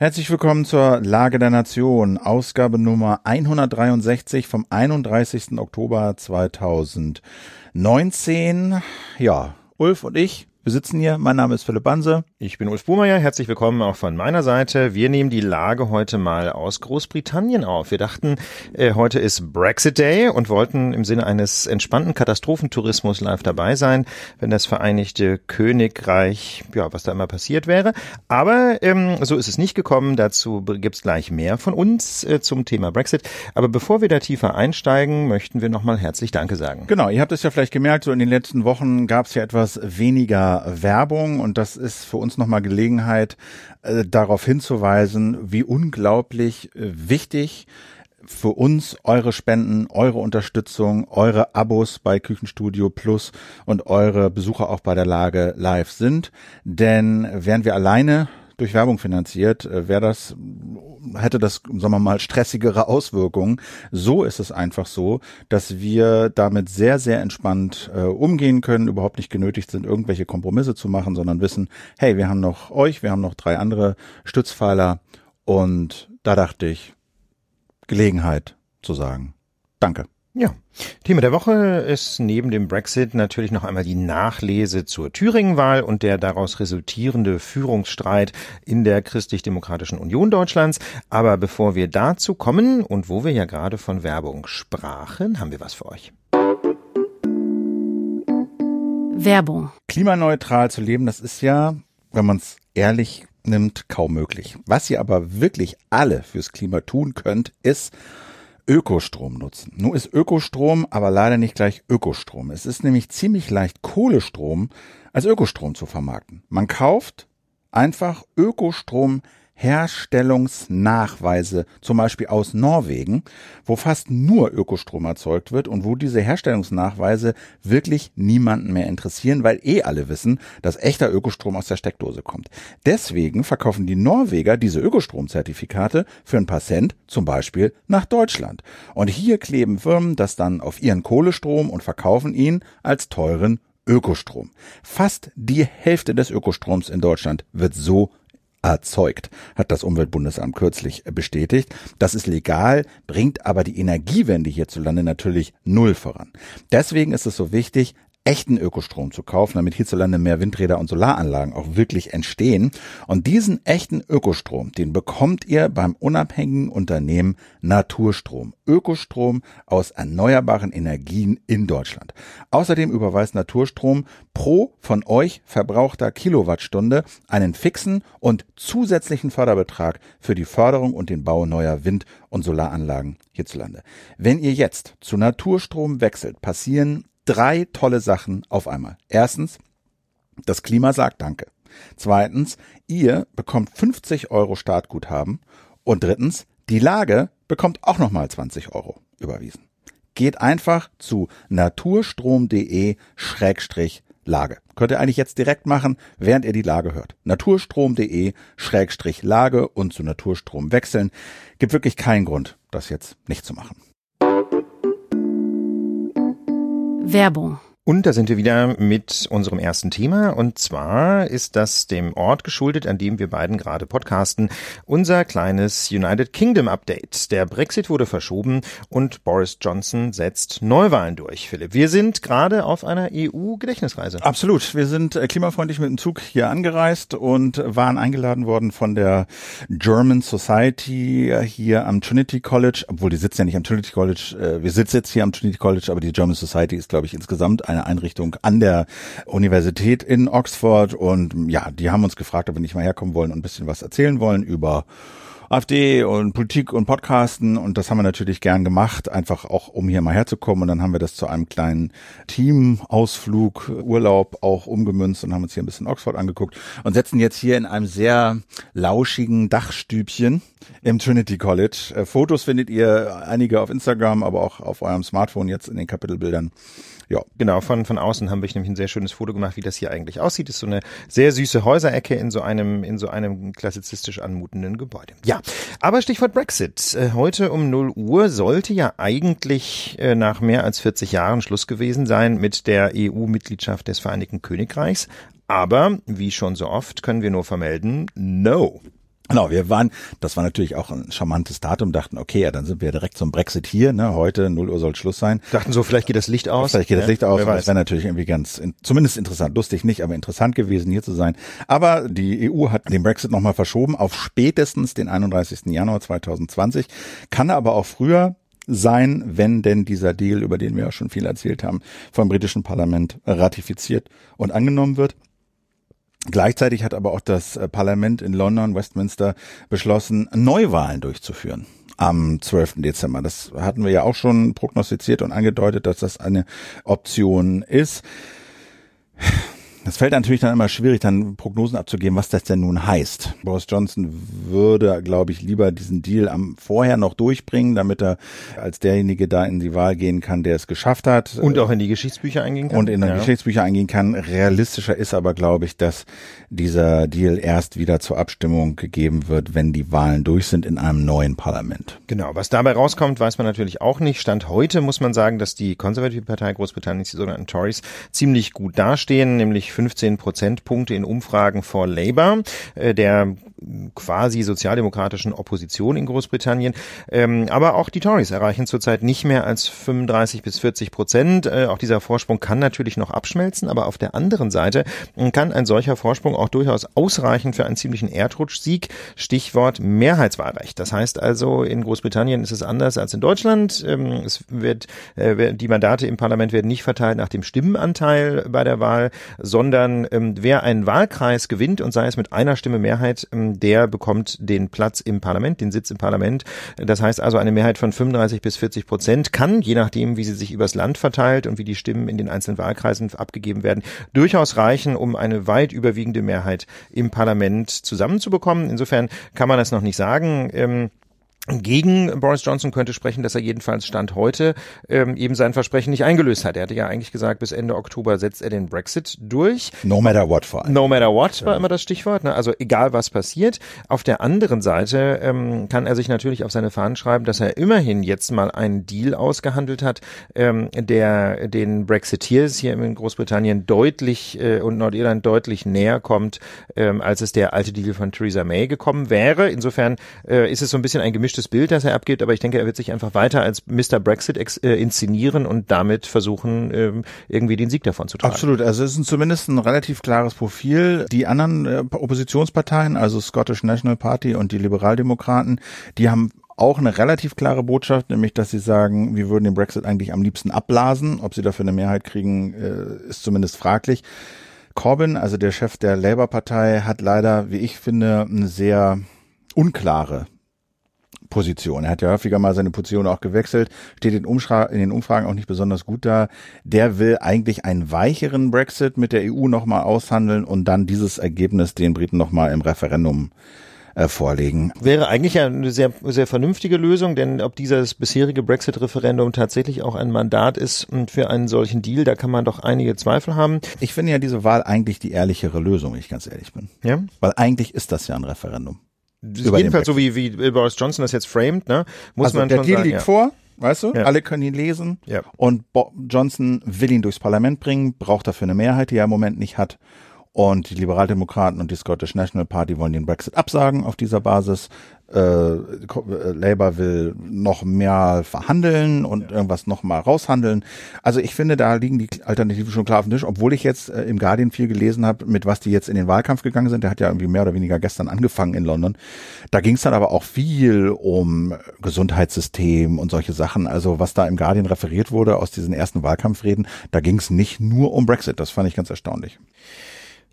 Herzlich willkommen zur Lage der Nation, Ausgabe Nummer 163 vom 31. Oktober 2019. Ja, Ulf und ich wir sitzen hier. Mein Name ist Philipp Banse. Ich bin Ulf Buhmeier. Herzlich willkommen auch von meiner Seite. Wir nehmen die Lage heute mal aus Großbritannien auf. Wir dachten, äh, heute ist Brexit Day und wollten im Sinne eines entspannten Katastrophentourismus live dabei sein, wenn das Vereinigte Königreich, ja, was da immer passiert wäre. Aber ähm, so ist es nicht gekommen. Dazu gibt's gleich mehr von uns äh, zum Thema Brexit. Aber bevor wir da tiefer einsteigen, möchten wir nochmal herzlich Danke sagen. Genau, ihr habt es ja vielleicht gemerkt, so in den letzten Wochen gab's ja etwas weniger Werbung und das ist für uns nochmal Gelegenheit, äh, darauf hinzuweisen, wie unglaublich äh, wichtig für uns eure Spenden, eure Unterstützung, eure Abos bei Küchenstudio Plus und eure Besucher auch bei der Lage live sind. Denn wären wir alleine durch Werbung finanziert, äh, wäre das, hätte das, sagen wir mal, stressigere Auswirkungen. So ist es einfach so, dass wir damit sehr, sehr entspannt äh, umgehen können, überhaupt nicht genötigt sind, irgendwelche Kompromisse zu machen, sondern wissen, hey, wir haben noch euch, wir haben noch drei andere Stützpfeiler und da dachte ich, Gelegenheit zu sagen. Danke. Ja. Thema der Woche ist neben dem Brexit natürlich noch einmal die Nachlese zur Thüringen-Wahl und der daraus resultierende Führungsstreit in der Christlich-Demokratischen Union Deutschlands. Aber bevor wir dazu kommen und wo wir ja gerade von Werbung sprachen, haben wir was für euch. Werbung. Klimaneutral zu leben, das ist ja, wenn man es ehrlich nimmt, kaum möglich. Was ihr aber wirklich alle fürs Klima tun könnt, ist Ökostrom nutzen. Nun ist Ökostrom aber leider nicht gleich Ökostrom. Es ist nämlich ziemlich leicht Kohlestrom als Ökostrom zu vermarkten. Man kauft einfach Ökostrom Herstellungsnachweise, zum Beispiel aus Norwegen, wo fast nur Ökostrom erzeugt wird und wo diese Herstellungsnachweise wirklich niemanden mehr interessieren, weil eh alle wissen, dass echter Ökostrom aus der Steckdose kommt. Deswegen verkaufen die Norweger diese Ökostromzertifikate für ein paar Cent, zum Beispiel nach Deutschland. Und hier kleben Firmen das dann auf ihren Kohlestrom und verkaufen ihn als teuren Ökostrom. Fast die Hälfte des Ökostroms in Deutschland wird so erzeugt, hat das Umweltbundesamt kürzlich bestätigt. Das ist legal, bringt aber die Energiewende hierzulande natürlich null voran. Deswegen ist es so wichtig, echten Ökostrom zu kaufen, damit hierzulande mehr Windräder und Solaranlagen auch wirklich entstehen. Und diesen echten Ökostrom, den bekommt ihr beim unabhängigen Unternehmen Naturstrom. Ökostrom aus erneuerbaren Energien in Deutschland. Außerdem überweist Naturstrom pro von euch verbrauchter Kilowattstunde einen fixen und zusätzlichen Förderbetrag für die Förderung und den Bau neuer Wind- und Solaranlagen hierzulande. Wenn ihr jetzt zu Naturstrom wechselt, passieren drei tolle Sachen auf einmal. Erstens, das Klima sagt Danke. Zweitens, ihr bekommt 50 Euro Startguthaben. Und drittens, die Lage bekommt auch nochmal 20 Euro überwiesen. Geht einfach zu naturstrom.de Schrägstrich Lage. Könnt ihr eigentlich jetzt direkt machen, während ihr die Lage hört. Naturstrom.de Schrägstrich Lage und zu Naturstrom wechseln. Gibt wirklich keinen Grund, das jetzt nicht zu machen. Werbung und da sind wir wieder mit unserem ersten Thema. Und zwar ist das dem Ort geschuldet, an dem wir beiden gerade podcasten. Unser kleines United Kingdom Update. Der Brexit wurde verschoben und Boris Johnson setzt Neuwahlen durch. Philipp, wir sind gerade auf einer EU-Gedächtnisreise. Absolut. Wir sind äh, klimafreundlich mit dem Zug hier angereist und waren eingeladen worden von der German Society hier am Trinity College. Obwohl die sitzen ja nicht am Trinity College. Äh, wir sitzen jetzt hier am Trinity College, aber die German Society ist, glaube ich, insgesamt Einrichtung an der Universität in Oxford und ja, die haben uns gefragt, ob wir nicht mal herkommen wollen und ein bisschen was erzählen wollen über AfD und Politik und Podcasten und das haben wir natürlich gern gemacht, einfach auch um hier mal herzukommen und dann haben wir das zu einem kleinen Teamausflug, Urlaub auch umgemünzt und haben uns hier ein bisschen Oxford angeguckt und setzen jetzt hier in einem sehr lauschigen Dachstübchen im Trinity College. Äh, Fotos findet ihr einige auf Instagram, aber auch auf eurem Smartphone jetzt in den Kapitelbildern. Ja. Genau, von, von außen haben wir nämlich ein sehr schönes Foto gemacht, wie das hier eigentlich aussieht. Das ist so eine sehr süße Häuserecke in so einem, in so einem klassizistisch anmutenden Gebäude. Ja, aber Stichwort Brexit. Äh, heute um 0 Uhr sollte ja eigentlich äh, nach mehr als 40 Jahren Schluss gewesen sein mit der EU-Mitgliedschaft des Vereinigten Königreichs. Aber, wie schon so oft, können wir nur vermelden, no. Genau, wir waren, das war natürlich auch ein charmantes Datum, dachten, okay, ja, dann sind wir direkt zum Brexit hier, ne, heute, 0 Uhr soll Schluss sein. Dachten so, vielleicht geht das Licht aus. Vielleicht geht ja, das Licht aus, das wäre natürlich irgendwie ganz, zumindest interessant, lustig nicht, aber interessant gewesen, hier zu sein. Aber die EU hat den Brexit nochmal verschoben auf spätestens den 31. Januar 2020, kann aber auch früher sein, wenn denn dieser Deal, über den wir ja schon viel erzählt haben, vom britischen Parlament ratifiziert und angenommen wird. Gleichzeitig hat aber auch das äh, Parlament in London, Westminster, beschlossen, Neuwahlen durchzuführen am 12. Dezember. Das hatten wir ja auch schon prognostiziert und angedeutet, dass das eine Option ist. Es fällt natürlich dann immer schwierig, dann Prognosen abzugeben, was das denn nun heißt. Boris Johnson würde, glaube ich, lieber diesen Deal am vorher noch durchbringen, damit er als derjenige da in die Wahl gehen kann, der es geschafft hat. Und auch in die Geschichtsbücher eingehen kann. Und in die ja. Geschichtsbücher eingehen kann. Realistischer ist aber, glaube ich, dass dieser Deal erst wieder zur Abstimmung gegeben wird, wenn die Wahlen durch sind in einem neuen Parlament. Genau. Was dabei rauskommt, weiß man natürlich auch nicht. Stand heute muss man sagen, dass die konservative Partei Großbritanniens, die sogenannten Tories, ziemlich gut dastehen, nämlich 15 Prozentpunkte in Umfragen vor Labour, äh, der quasi sozialdemokratischen Opposition in Großbritannien. Ähm, aber auch die Tories erreichen zurzeit nicht mehr als 35 bis 40 Prozent. Äh, auch dieser Vorsprung kann natürlich noch abschmelzen, aber auf der anderen Seite kann ein solcher Vorsprung auch durchaus ausreichen für einen ziemlichen Erdrutschsieg. Stichwort Mehrheitswahlrecht. Das heißt also, in Großbritannien ist es anders als in Deutschland. Ähm, es wird, äh, die Mandate im Parlament werden nicht verteilt nach dem Stimmenanteil bei der Wahl, sondern ähm, wer einen Wahlkreis gewinnt und sei es mit einer Stimme Mehrheit, ähm, der bekommt den Platz im Parlament, den Sitz im Parlament. Das heißt also, eine Mehrheit von 35 bis 40 Prozent kann, je nachdem, wie sie sich übers Land verteilt und wie die Stimmen in den einzelnen Wahlkreisen abgegeben werden, durchaus reichen, um eine weit überwiegende Mehrheit im Parlament zusammenzubekommen. Insofern kann man das noch nicht sagen. Ähm, gegen Boris Johnson könnte sprechen, dass er jedenfalls Stand heute ähm, eben sein Versprechen nicht eingelöst hat. Er hatte ja eigentlich gesagt, bis Ende Oktober setzt er den Brexit durch. No matter what vor allem. No matter what war ja. immer das Stichwort. Ne? Also egal was passiert. Auf der anderen Seite ähm, kann er sich natürlich auf seine Fahnen schreiben, dass er immerhin jetzt mal einen Deal ausgehandelt hat, ähm, der den Brexiteers hier in Großbritannien deutlich äh, und Nordirland deutlich näher kommt, ähm, als es der alte Deal von Theresa May gekommen wäre. Insofern äh, ist es so ein bisschen ein gemischtes gemischtes Bild, das er abgibt, aber ich denke, er wird sich einfach weiter als Mr. Brexit äh, inszenieren und damit versuchen, ähm, irgendwie den Sieg davon zu tragen. Absolut. Also es ist zumindest ein relativ klares Profil. Die anderen äh, Oppositionsparteien, also Scottish National Party und die Liberaldemokraten, die haben auch eine relativ klare Botschaft, nämlich dass sie sagen, wir würden den Brexit eigentlich am liebsten abblasen. Ob sie dafür eine Mehrheit kriegen, äh, ist zumindest fraglich. Corbyn, also der Chef der Labour-Partei, hat leider, wie ich finde, eine sehr unklare Position. Er hat ja häufiger mal seine Position auch gewechselt, steht in, Umschra in den Umfragen auch nicht besonders gut da. Der will eigentlich einen weicheren Brexit mit der EU nochmal aushandeln und dann dieses Ergebnis den Briten nochmal im Referendum äh, vorlegen. Wäre eigentlich ja eine sehr, sehr vernünftige Lösung, denn ob dieses bisherige Brexit-Referendum tatsächlich auch ein Mandat ist für einen solchen Deal, da kann man doch einige Zweifel haben. Ich finde ja diese Wahl eigentlich die ehrlichere Lösung, wenn ich ganz ehrlich bin. Ja? Weil eigentlich ist das ja ein Referendum jedenfalls so wie, wie Boris Johnson das jetzt framed, ne, muss also man der schon Deal sagen, liegt ja. vor, weißt du, ja. alle können ihn lesen ja. und Bo Johnson will ihn durchs Parlament bringen, braucht dafür eine Mehrheit, die er im Moment nicht hat. Und die Liberaldemokraten und die Scottish National Party wollen den Brexit absagen auf dieser Basis äh, äh, Labour will noch mehr verhandeln und ja. irgendwas noch mal raushandeln. Also ich finde, da liegen die Alternativen schon klar auf dem Tisch, obwohl ich jetzt äh, im Guardian viel gelesen habe, mit was die jetzt in den Wahlkampf gegangen sind. Der hat ja irgendwie mehr oder weniger gestern angefangen in London. Da ging es dann aber auch viel um Gesundheitssystem und solche Sachen. Also was da im Guardian referiert wurde aus diesen ersten Wahlkampfreden, da ging es nicht nur um Brexit. Das fand ich ganz erstaunlich.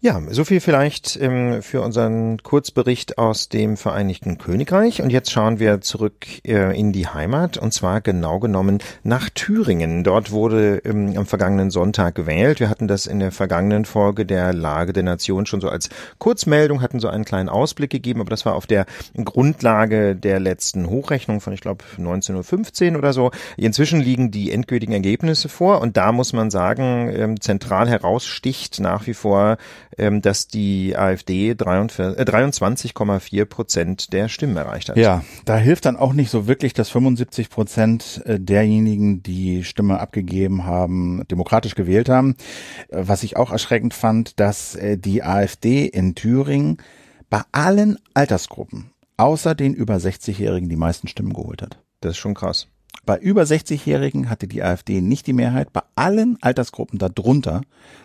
Ja, so viel vielleicht ähm, für unseren Kurzbericht aus dem Vereinigten Königreich. Und jetzt schauen wir zurück äh, in die Heimat und zwar genau genommen nach Thüringen. Dort wurde ähm, am vergangenen Sonntag gewählt. Wir hatten das in der vergangenen Folge der Lage der Nation schon so als Kurzmeldung, hatten so einen kleinen Ausblick gegeben, aber das war auf der Grundlage der letzten Hochrechnung von, ich glaube, 19.15 Uhr oder so. Inzwischen liegen die endgültigen Ergebnisse vor und da muss man sagen, ähm, zentral heraussticht nach wie vor ähm, dass die AfD 23,4 äh, Prozent der Stimmen erreicht hat. Ja, da hilft dann auch nicht so wirklich, dass 75 Prozent äh, derjenigen, die Stimme abgegeben haben, demokratisch gewählt haben. Äh, was ich auch erschreckend fand, dass die AfD in Thüringen bei allen Altersgruppen, außer den über 60-Jährigen, die meisten Stimmen geholt hat. Das ist schon krass. Bei über 60-Jährigen hatte die AfD nicht die Mehrheit. Bei allen Altersgruppen darunter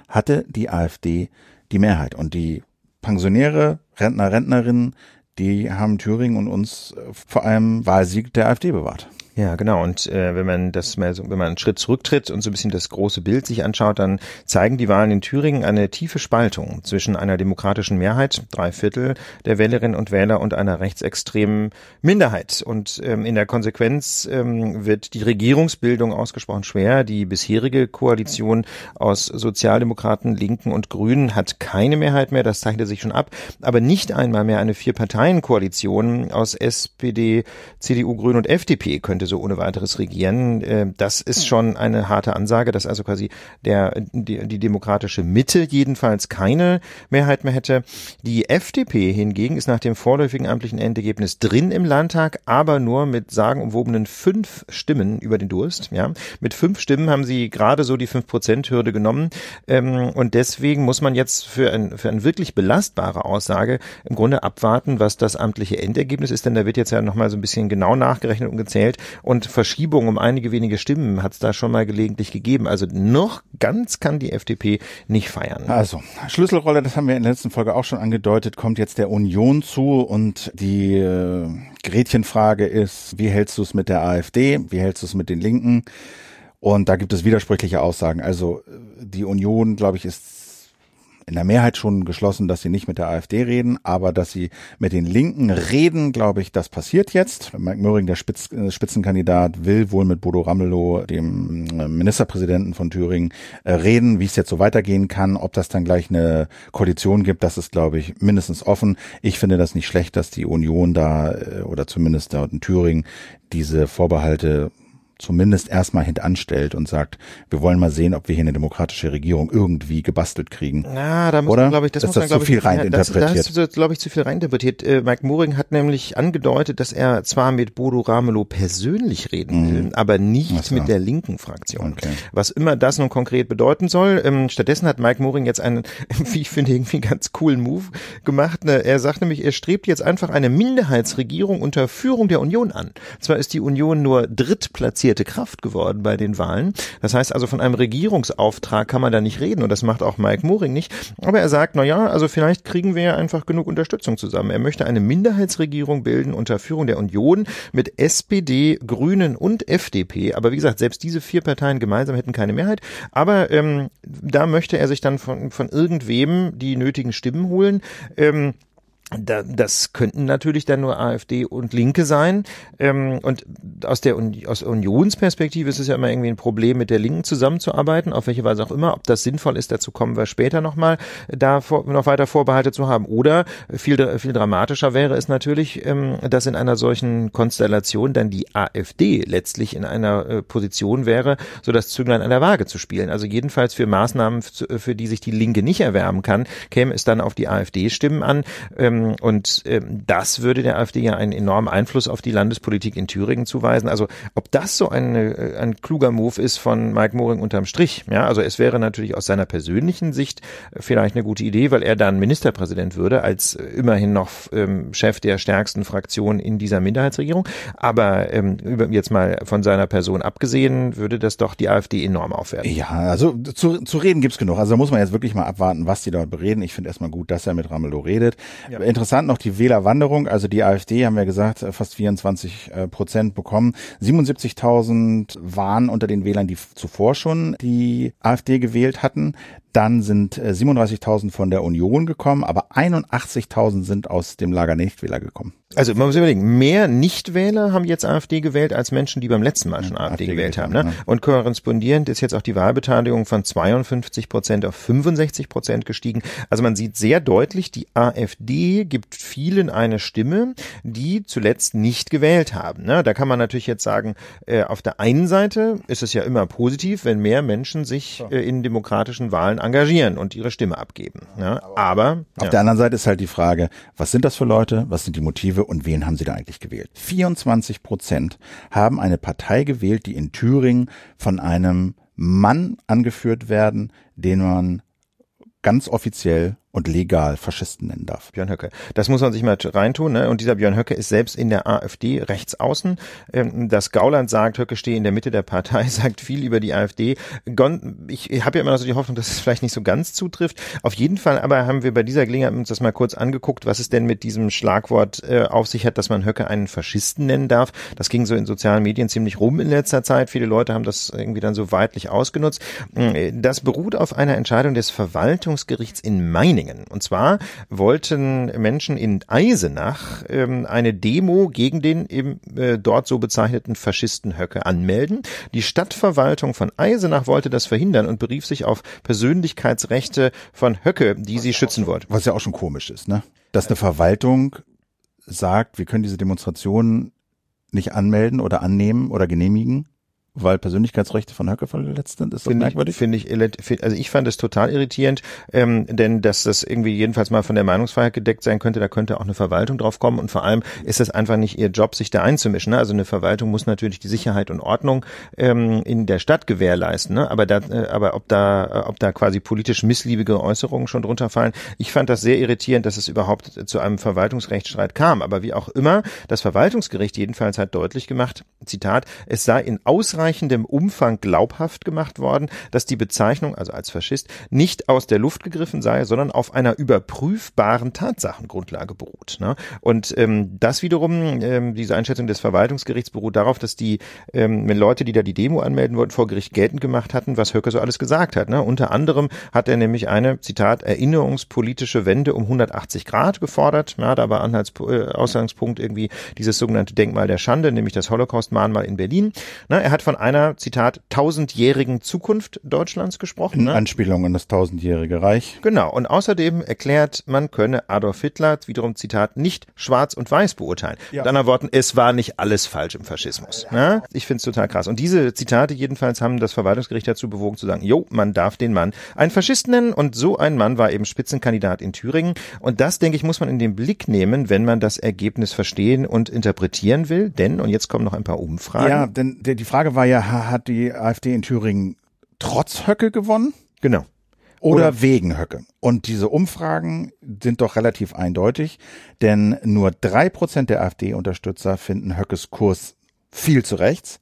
hatte die AfD die Mehrheit. Und die Pensionäre, Rentner, Rentnerinnen, die haben Thüringen und uns äh, vor allem Wahlsieg der AfD bewahrt. Ja, genau. Und äh, wenn man das mal so, wenn man einen Schritt zurücktritt und so ein bisschen das große Bild sich anschaut, dann zeigen die Wahlen in Thüringen eine tiefe Spaltung zwischen einer demokratischen Mehrheit, drei Viertel der Wählerinnen und Wähler, und einer rechtsextremen Minderheit. Und ähm, in der Konsequenz ähm, wird die Regierungsbildung ausgesprochen schwer. Die bisherige Koalition aus Sozialdemokraten, Linken und Grünen hat keine Mehrheit mehr. Das zeichnet sich schon ab. Aber nicht einmal mehr eine Vier-Parteien-Koalition aus SPD, CDU, Grünen und FDP könnte so ohne weiteres regieren. Äh, das ist schon eine harte Ansage, dass also quasi der, die, die demokratische Mitte jedenfalls keine Mehrheit mehr hätte. Die FDP hingegen ist nach dem vorläufigen amtlichen Endergebnis drin im Landtag, aber nur mit sagenumwobenen fünf Stimmen über den Durst. Ja, mit fünf Stimmen haben sie gerade so die fünf Prozent Hürde genommen ähm, und deswegen muss man jetzt für ein für eine wirklich belastbare Aussage im Grunde abwarten, was das amtliche Endergebnis ist, denn da wird jetzt ja noch mal so ein bisschen genau nachgerechnet und gezählt und Verschiebungen um einige wenige Stimmen hat es da schon mal gelegentlich gegeben. Also noch ganz kann die FDP nicht feiern. Also Schlüsselrolle, das haben wir in der letzten Folge auch schon angedeutet, kommt jetzt der Union zu und die äh, Gretchenfrage ist, wie hältst du es mit der AfD? Wie hältst du es mit den Linken? Und da gibt es widersprüchliche Aussagen. Also die Union, glaube ich, ist in der Mehrheit schon geschlossen, dass sie nicht mit der AfD reden, aber dass sie mit den Linken reden, glaube ich, das passiert jetzt. Mike Möhring, der Spitz, äh, Spitzenkandidat, will wohl mit Bodo Ramelow, dem äh, Ministerpräsidenten von Thüringen, äh, reden, wie es jetzt so weitergehen kann. Ob das dann gleich eine Koalition gibt, das ist, glaube ich, mindestens offen. Ich finde das nicht schlecht, dass die Union da oder zumindest dort in Thüringen diese Vorbehalte zumindest erstmal hintanstellt und sagt, wir wollen mal sehen, ob wir hier eine demokratische Regierung irgendwie gebastelt kriegen. Ja, da muss man, glaube ich, das, das muss man, glaube ich, zu viel reininterpretiert. Das, das ist, glaube ich, zu viel reininterpretiert. Äh, Mike Moring hat nämlich angedeutet, dass er zwar mit Bodo Ramelow persönlich reden will, mhm. aber nicht so. mit der linken Fraktion. Okay. Was immer das nun konkret bedeuten soll. Ähm, stattdessen hat Mike Moring jetzt einen, wie ich finde, irgendwie ganz coolen Move gemacht. Ne, er sagt nämlich, er strebt jetzt einfach eine Minderheitsregierung unter Führung der Union an. Zwar ist die Union nur drittplatziert delegierte Kraft geworden bei den Wahlen. Das heißt also, von einem Regierungsauftrag kann man da nicht reden und das macht auch Mike Moring nicht. Aber er sagt, na ja, also vielleicht kriegen wir ja einfach genug Unterstützung zusammen. Er möchte eine Minderheitsregierung bilden unter Führung der Union mit SPD, Grünen und FDP. Aber wie gesagt, selbst diese vier Parteien gemeinsam hätten keine Mehrheit. Aber ähm, da möchte er sich dann von, von irgendwem die nötigen Stimmen holen. Ähm, das könnten natürlich dann nur AfD und Linke sein. Ähm, und aus der aus Unionsperspektive ist es ja immer irgendwie ein Problem, mit der Linken zusammenzuarbeiten, auf welche Weise auch immer. Ob das sinnvoll ist, dazu kommen wir später nochmal, da noch weiter Vorbehalte zu haben. Oder viel, viel dramatischer wäre es natürlich, ähm, dass in einer solchen Konstellation dann die AfD letztlich in einer äh, Position wäre, so das Zünglein an der Waage zu spielen. Also jedenfalls für Maßnahmen, für die sich die Linke nicht erwärmen kann, käme es dann auf die AfD-Stimmen an. Ähm, und ähm, das würde der AfD ja einen enormen Einfluss auf die Landespolitik in Thüringen zuweisen. Also ob das so ein, äh, ein kluger Move ist von Mike Moring unterm Strich. Ja, also es wäre natürlich aus seiner persönlichen Sicht vielleicht eine gute Idee, weil er dann Ministerpräsident würde, als äh, immerhin noch ähm, Chef der stärksten Fraktion in dieser Minderheitsregierung. Aber ähm, jetzt mal von seiner Person abgesehen, würde das doch die AfD enorm aufwerten. Ja, also zu, zu reden gibt's genug. Also da muss man jetzt wirklich mal abwarten, was die dort bereden. Ich finde erstmal gut, dass er mit Ramelow redet. Ja interessant noch die Wählerwanderung. Also die AfD, haben wir gesagt, fast 24 äh, Prozent bekommen. 77.000 waren unter den Wählern, die zuvor schon die AfD gewählt hatten. Dann sind 37.000 äh, von der Union gekommen, aber 81.000 sind aus dem Lager Nichtwähler gekommen. Also man muss überlegen, mehr Nichtwähler haben jetzt AfD gewählt als Menschen, die beim letzten Mal schon ja, AfD, AfD, gewählt haben. Ne? Ja. Und korrespondierend ist jetzt auch die Wahlbeteiligung von 52 Prozent auf 65 Prozent gestiegen. Also man sieht sehr deutlich, die AfD gibt vielen eine Stimme, die zuletzt nicht gewählt haben. Ne? Da kann man natürlich jetzt sagen, äh, auf der einen Seite ist es ja immer positiv, wenn mehr Menschen sich äh, in demokratischen Wahlen engagieren und ihre Stimme abgeben. Ja, aber auf ja. der anderen Seite ist halt die Frage, was sind das für Leute, was sind die Motive und wen haben sie da eigentlich gewählt? 24 Prozent haben eine Partei gewählt, die in Thüringen von einem Mann angeführt werden, den man ganz offiziell und legal Faschisten nennen darf. Björn Höcke. Das muss man sich mal reintun. Ne? Und dieser Björn Höcke ist selbst in der AfD rechts außen. Ähm, das Gauland sagt, Höcke stehe in der Mitte der Partei, sagt viel über die AfD. Ich habe ja immer noch so die Hoffnung, dass es vielleicht nicht so ganz zutrifft. Auf jeden Fall aber haben wir bei dieser Gelegenheit uns das mal kurz angeguckt, was es denn mit diesem Schlagwort äh, auf sich hat, dass man Höcke einen Faschisten nennen darf. Das ging so in sozialen Medien ziemlich rum in letzter Zeit. Viele Leute haben das irgendwie dann so weitlich ausgenutzt. Das beruht auf einer Entscheidung des Verwaltungsgerichts in Meiningen. Und zwar wollten Menschen in Eisenach ähm, eine Demo gegen den eben äh, dort so bezeichneten Faschisten Höcke anmelden. Die Stadtverwaltung von Eisenach wollte das verhindern und berief sich auf Persönlichkeitsrechte von Höcke, die sie schützen wollte. Was ja auch schon komisch ist, ne? Dass eine Verwaltung sagt, wir können diese Demonstrationen nicht anmelden oder annehmen oder genehmigen weil Persönlichkeitsrechte von Höcke verletzt sind? Ist das find merkwürdig? Finde ich, also ich fand es total irritierend, ähm, denn dass das irgendwie jedenfalls mal von der Meinungsfreiheit gedeckt sein könnte, da könnte auch eine Verwaltung drauf kommen und vor allem ist es einfach nicht ihr Job, sich da einzumischen. Ne? Also eine Verwaltung muss natürlich die Sicherheit und Ordnung ähm, in der Stadt gewährleisten, ne? aber da, äh, aber ob da, ob da quasi politisch missliebige Äußerungen schon drunter fallen, ich fand das sehr irritierend, dass es überhaupt zu einem Verwaltungsrechtsstreit kam. Aber wie auch immer, das Verwaltungsgericht jedenfalls hat deutlich gemacht, Zitat, es sei in ausreichendem ausreichendem Umfang glaubhaft gemacht worden, dass die Bezeichnung, also als Faschist, nicht aus der Luft gegriffen sei, sondern auf einer überprüfbaren Tatsachengrundlage beruht. Ne? Und ähm, das wiederum, ähm, diese Einschätzung des Verwaltungsgerichts beruht darauf, dass die ähm, Leute, die da die Demo anmelden wollten, vor Gericht geltend gemacht hatten, was Höcke so alles gesagt hat. Ne? Unter anderem hat er nämlich eine, Zitat, erinnerungspolitische Wende um 180 Grad gefordert. Ja, da war Anhalts, äh, Ausgangspunkt irgendwie dieses sogenannte Denkmal der Schande, nämlich das Holocaust-Mahnmal in Berlin. Ne? Er hat von einer, Zitat, tausendjährigen Zukunft Deutschlands gesprochen. Ne? Anspielung an das tausendjährige Reich. Genau. Und außerdem erklärt, man könne Adolf Hitler, wiederum Zitat, nicht schwarz und weiß beurteilen. Ja. Mit anderen Worten, es war nicht alles falsch im Faschismus. Ne? Ich finde es total krass. Und diese Zitate jedenfalls haben das Verwaltungsgericht dazu bewogen zu sagen, jo, man darf den Mann einen Faschist nennen. Und so ein Mann war eben Spitzenkandidat in Thüringen. Und das, denke ich, muss man in den Blick nehmen, wenn man das Ergebnis verstehen und interpretieren will. Denn, und jetzt kommen noch ein paar Umfragen. Ja, denn die Frage war ja, hat die AfD in Thüringen trotz Höcke gewonnen? Genau. Oder, Oder, wegen Höcke. Und diese Umfragen sind doch relativ eindeutig, denn nur drei Prozent der AfD-Unterstützer finden Höckes Kurs viel zu rechts,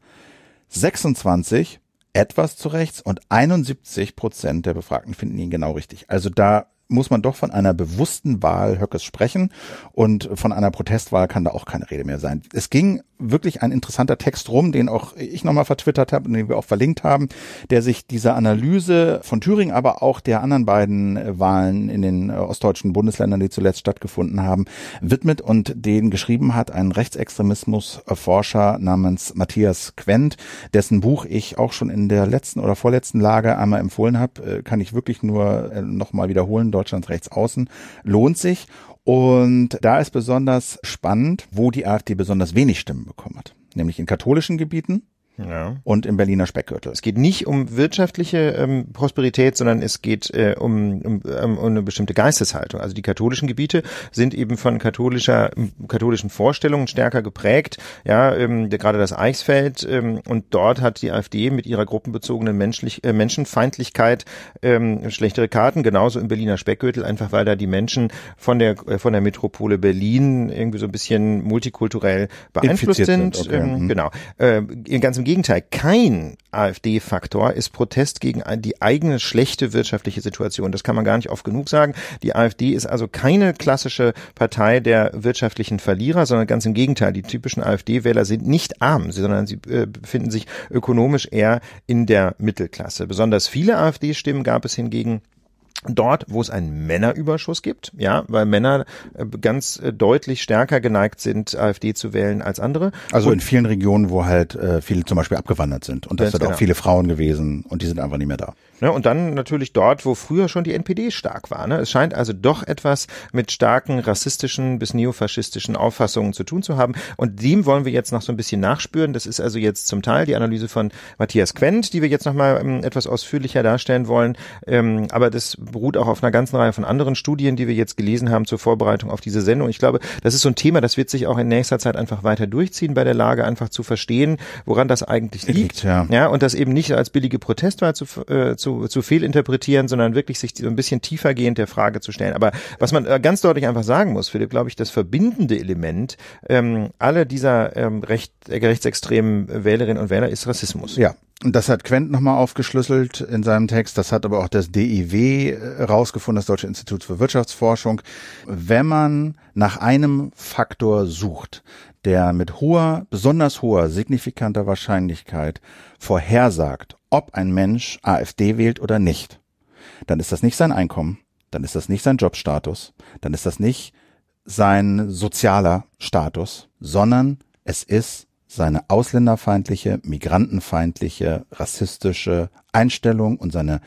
26 etwas zu rechts und 71 Prozent der Befragten finden ihn genau richtig. Also da muss man doch von einer bewussten Wahl Höckes sprechen. Und von einer Protestwahl kann da auch keine Rede mehr sein. Es ging wirklich ein interessanter Text rum, den auch ich nochmal vertwittert habe und den wir auch verlinkt haben, der sich dieser Analyse von Thüringen, aber auch der anderen beiden Wahlen in den ostdeutschen Bundesländern, die zuletzt stattgefunden haben, widmet und den geschrieben hat ein Rechtsextremismusforscher namens Matthias Quent, dessen Buch ich auch schon in der letzten oder vorletzten Lage einmal empfohlen habe, kann ich wirklich nur nochmal wiederholen Deutschlands Rechtsaußen, lohnt sich. Und da ist besonders spannend, wo die AfD besonders wenig Stimmen bekommen hat. Nämlich in katholischen Gebieten ja. und im Berliner Speckgürtel. Es geht nicht um wirtschaftliche ähm, Prosperität, sondern es geht äh, um, um, um eine bestimmte Geisteshaltung. Also die katholischen Gebiete sind eben von katholischer katholischen Vorstellungen stärker geprägt. Ja, ähm, gerade das Eichsfeld ähm, und dort hat die AfD mit ihrer gruppenbezogenen menschlich, äh, Menschenfeindlichkeit ähm, schlechtere Karten. Genauso im Berliner Speckgürtel, einfach weil da die Menschen von der äh, von der Metropole Berlin irgendwie so ein bisschen multikulturell beeinflusst sind. sind. Okay. Ähm, mhm. Genau. Äh, ganz im Gegenteil, kein AfD-Faktor ist Protest gegen die eigene schlechte wirtschaftliche Situation. Das kann man gar nicht oft genug sagen. Die AfD ist also keine klassische Partei der wirtschaftlichen Verlierer, sondern ganz im Gegenteil. Die typischen AfD-Wähler sind nicht arm, sondern sie äh, befinden sich ökonomisch eher in der Mittelklasse. Besonders viele AfD-Stimmen gab es hingegen dort, wo es einen Männerüberschuss gibt, ja, weil Männer äh, ganz äh, deutlich stärker geneigt sind, AfD zu wählen als andere. Also und in vielen Regionen, wo halt äh, viele zum Beispiel abgewandert sind und das sind genau. auch viele Frauen gewesen und die sind einfach nicht mehr da. Ne, und dann natürlich dort, wo früher schon die NPD stark war. Ne? Es scheint also doch etwas mit starken rassistischen bis neofaschistischen Auffassungen zu tun zu haben. Und dem wollen wir jetzt noch so ein bisschen nachspüren. Das ist also jetzt zum Teil die Analyse von Matthias Quent, die wir jetzt nochmal ähm, etwas ausführlicher darstellen wollen. Ähm, aber das beruht auch auf einer ganzen Reihe von anderen Studien, die wir jetzt gelesen haben zur Vorbereitung auf diese Sendung. Ich glaube, das ist so ein Thema, das wird sich auch in nächster Zeit einfach weiter durchziehen bei der Lage, einfach zu verstehen, woran das eigentlich liegt. ja. ja, und das eben nicht als billige Protestwahl zu, äh, zu zu, zu fehlinterpretieren, sondern wirklich sich so ein bisschen tiefergehend der Frage zu stellen. Aber was man äh, ganz deutlich einfach sagen muss, Philipp, glaube ich, das verbindende Element ähm, aller dieser ähm, recht, äh, rechtsextremen Wählerinnen und Wähler ist Rassismus. Ja, und das hat Quent nochmal aufgeschlüsselt in seinem Text. Das hat aber auch das DIW herausgefunden, das Deutsche Institut für Wirtschaftsforschung. Wenn man nach einem Faktor sucht, der mit hoher, besonders hoher, signifikanter Wahrscheinlichkeit vorhersagt, ob ein Mensch AfD wählt oder nicht, dann ist das nicht sein Einkommen, dann ist das nicht sein Jobstatus, dann ist das nicht sein sozialer Status, sondern es ist seine ausländerfeindliche, migrantenfeindliche, rassistische Einstellung und seine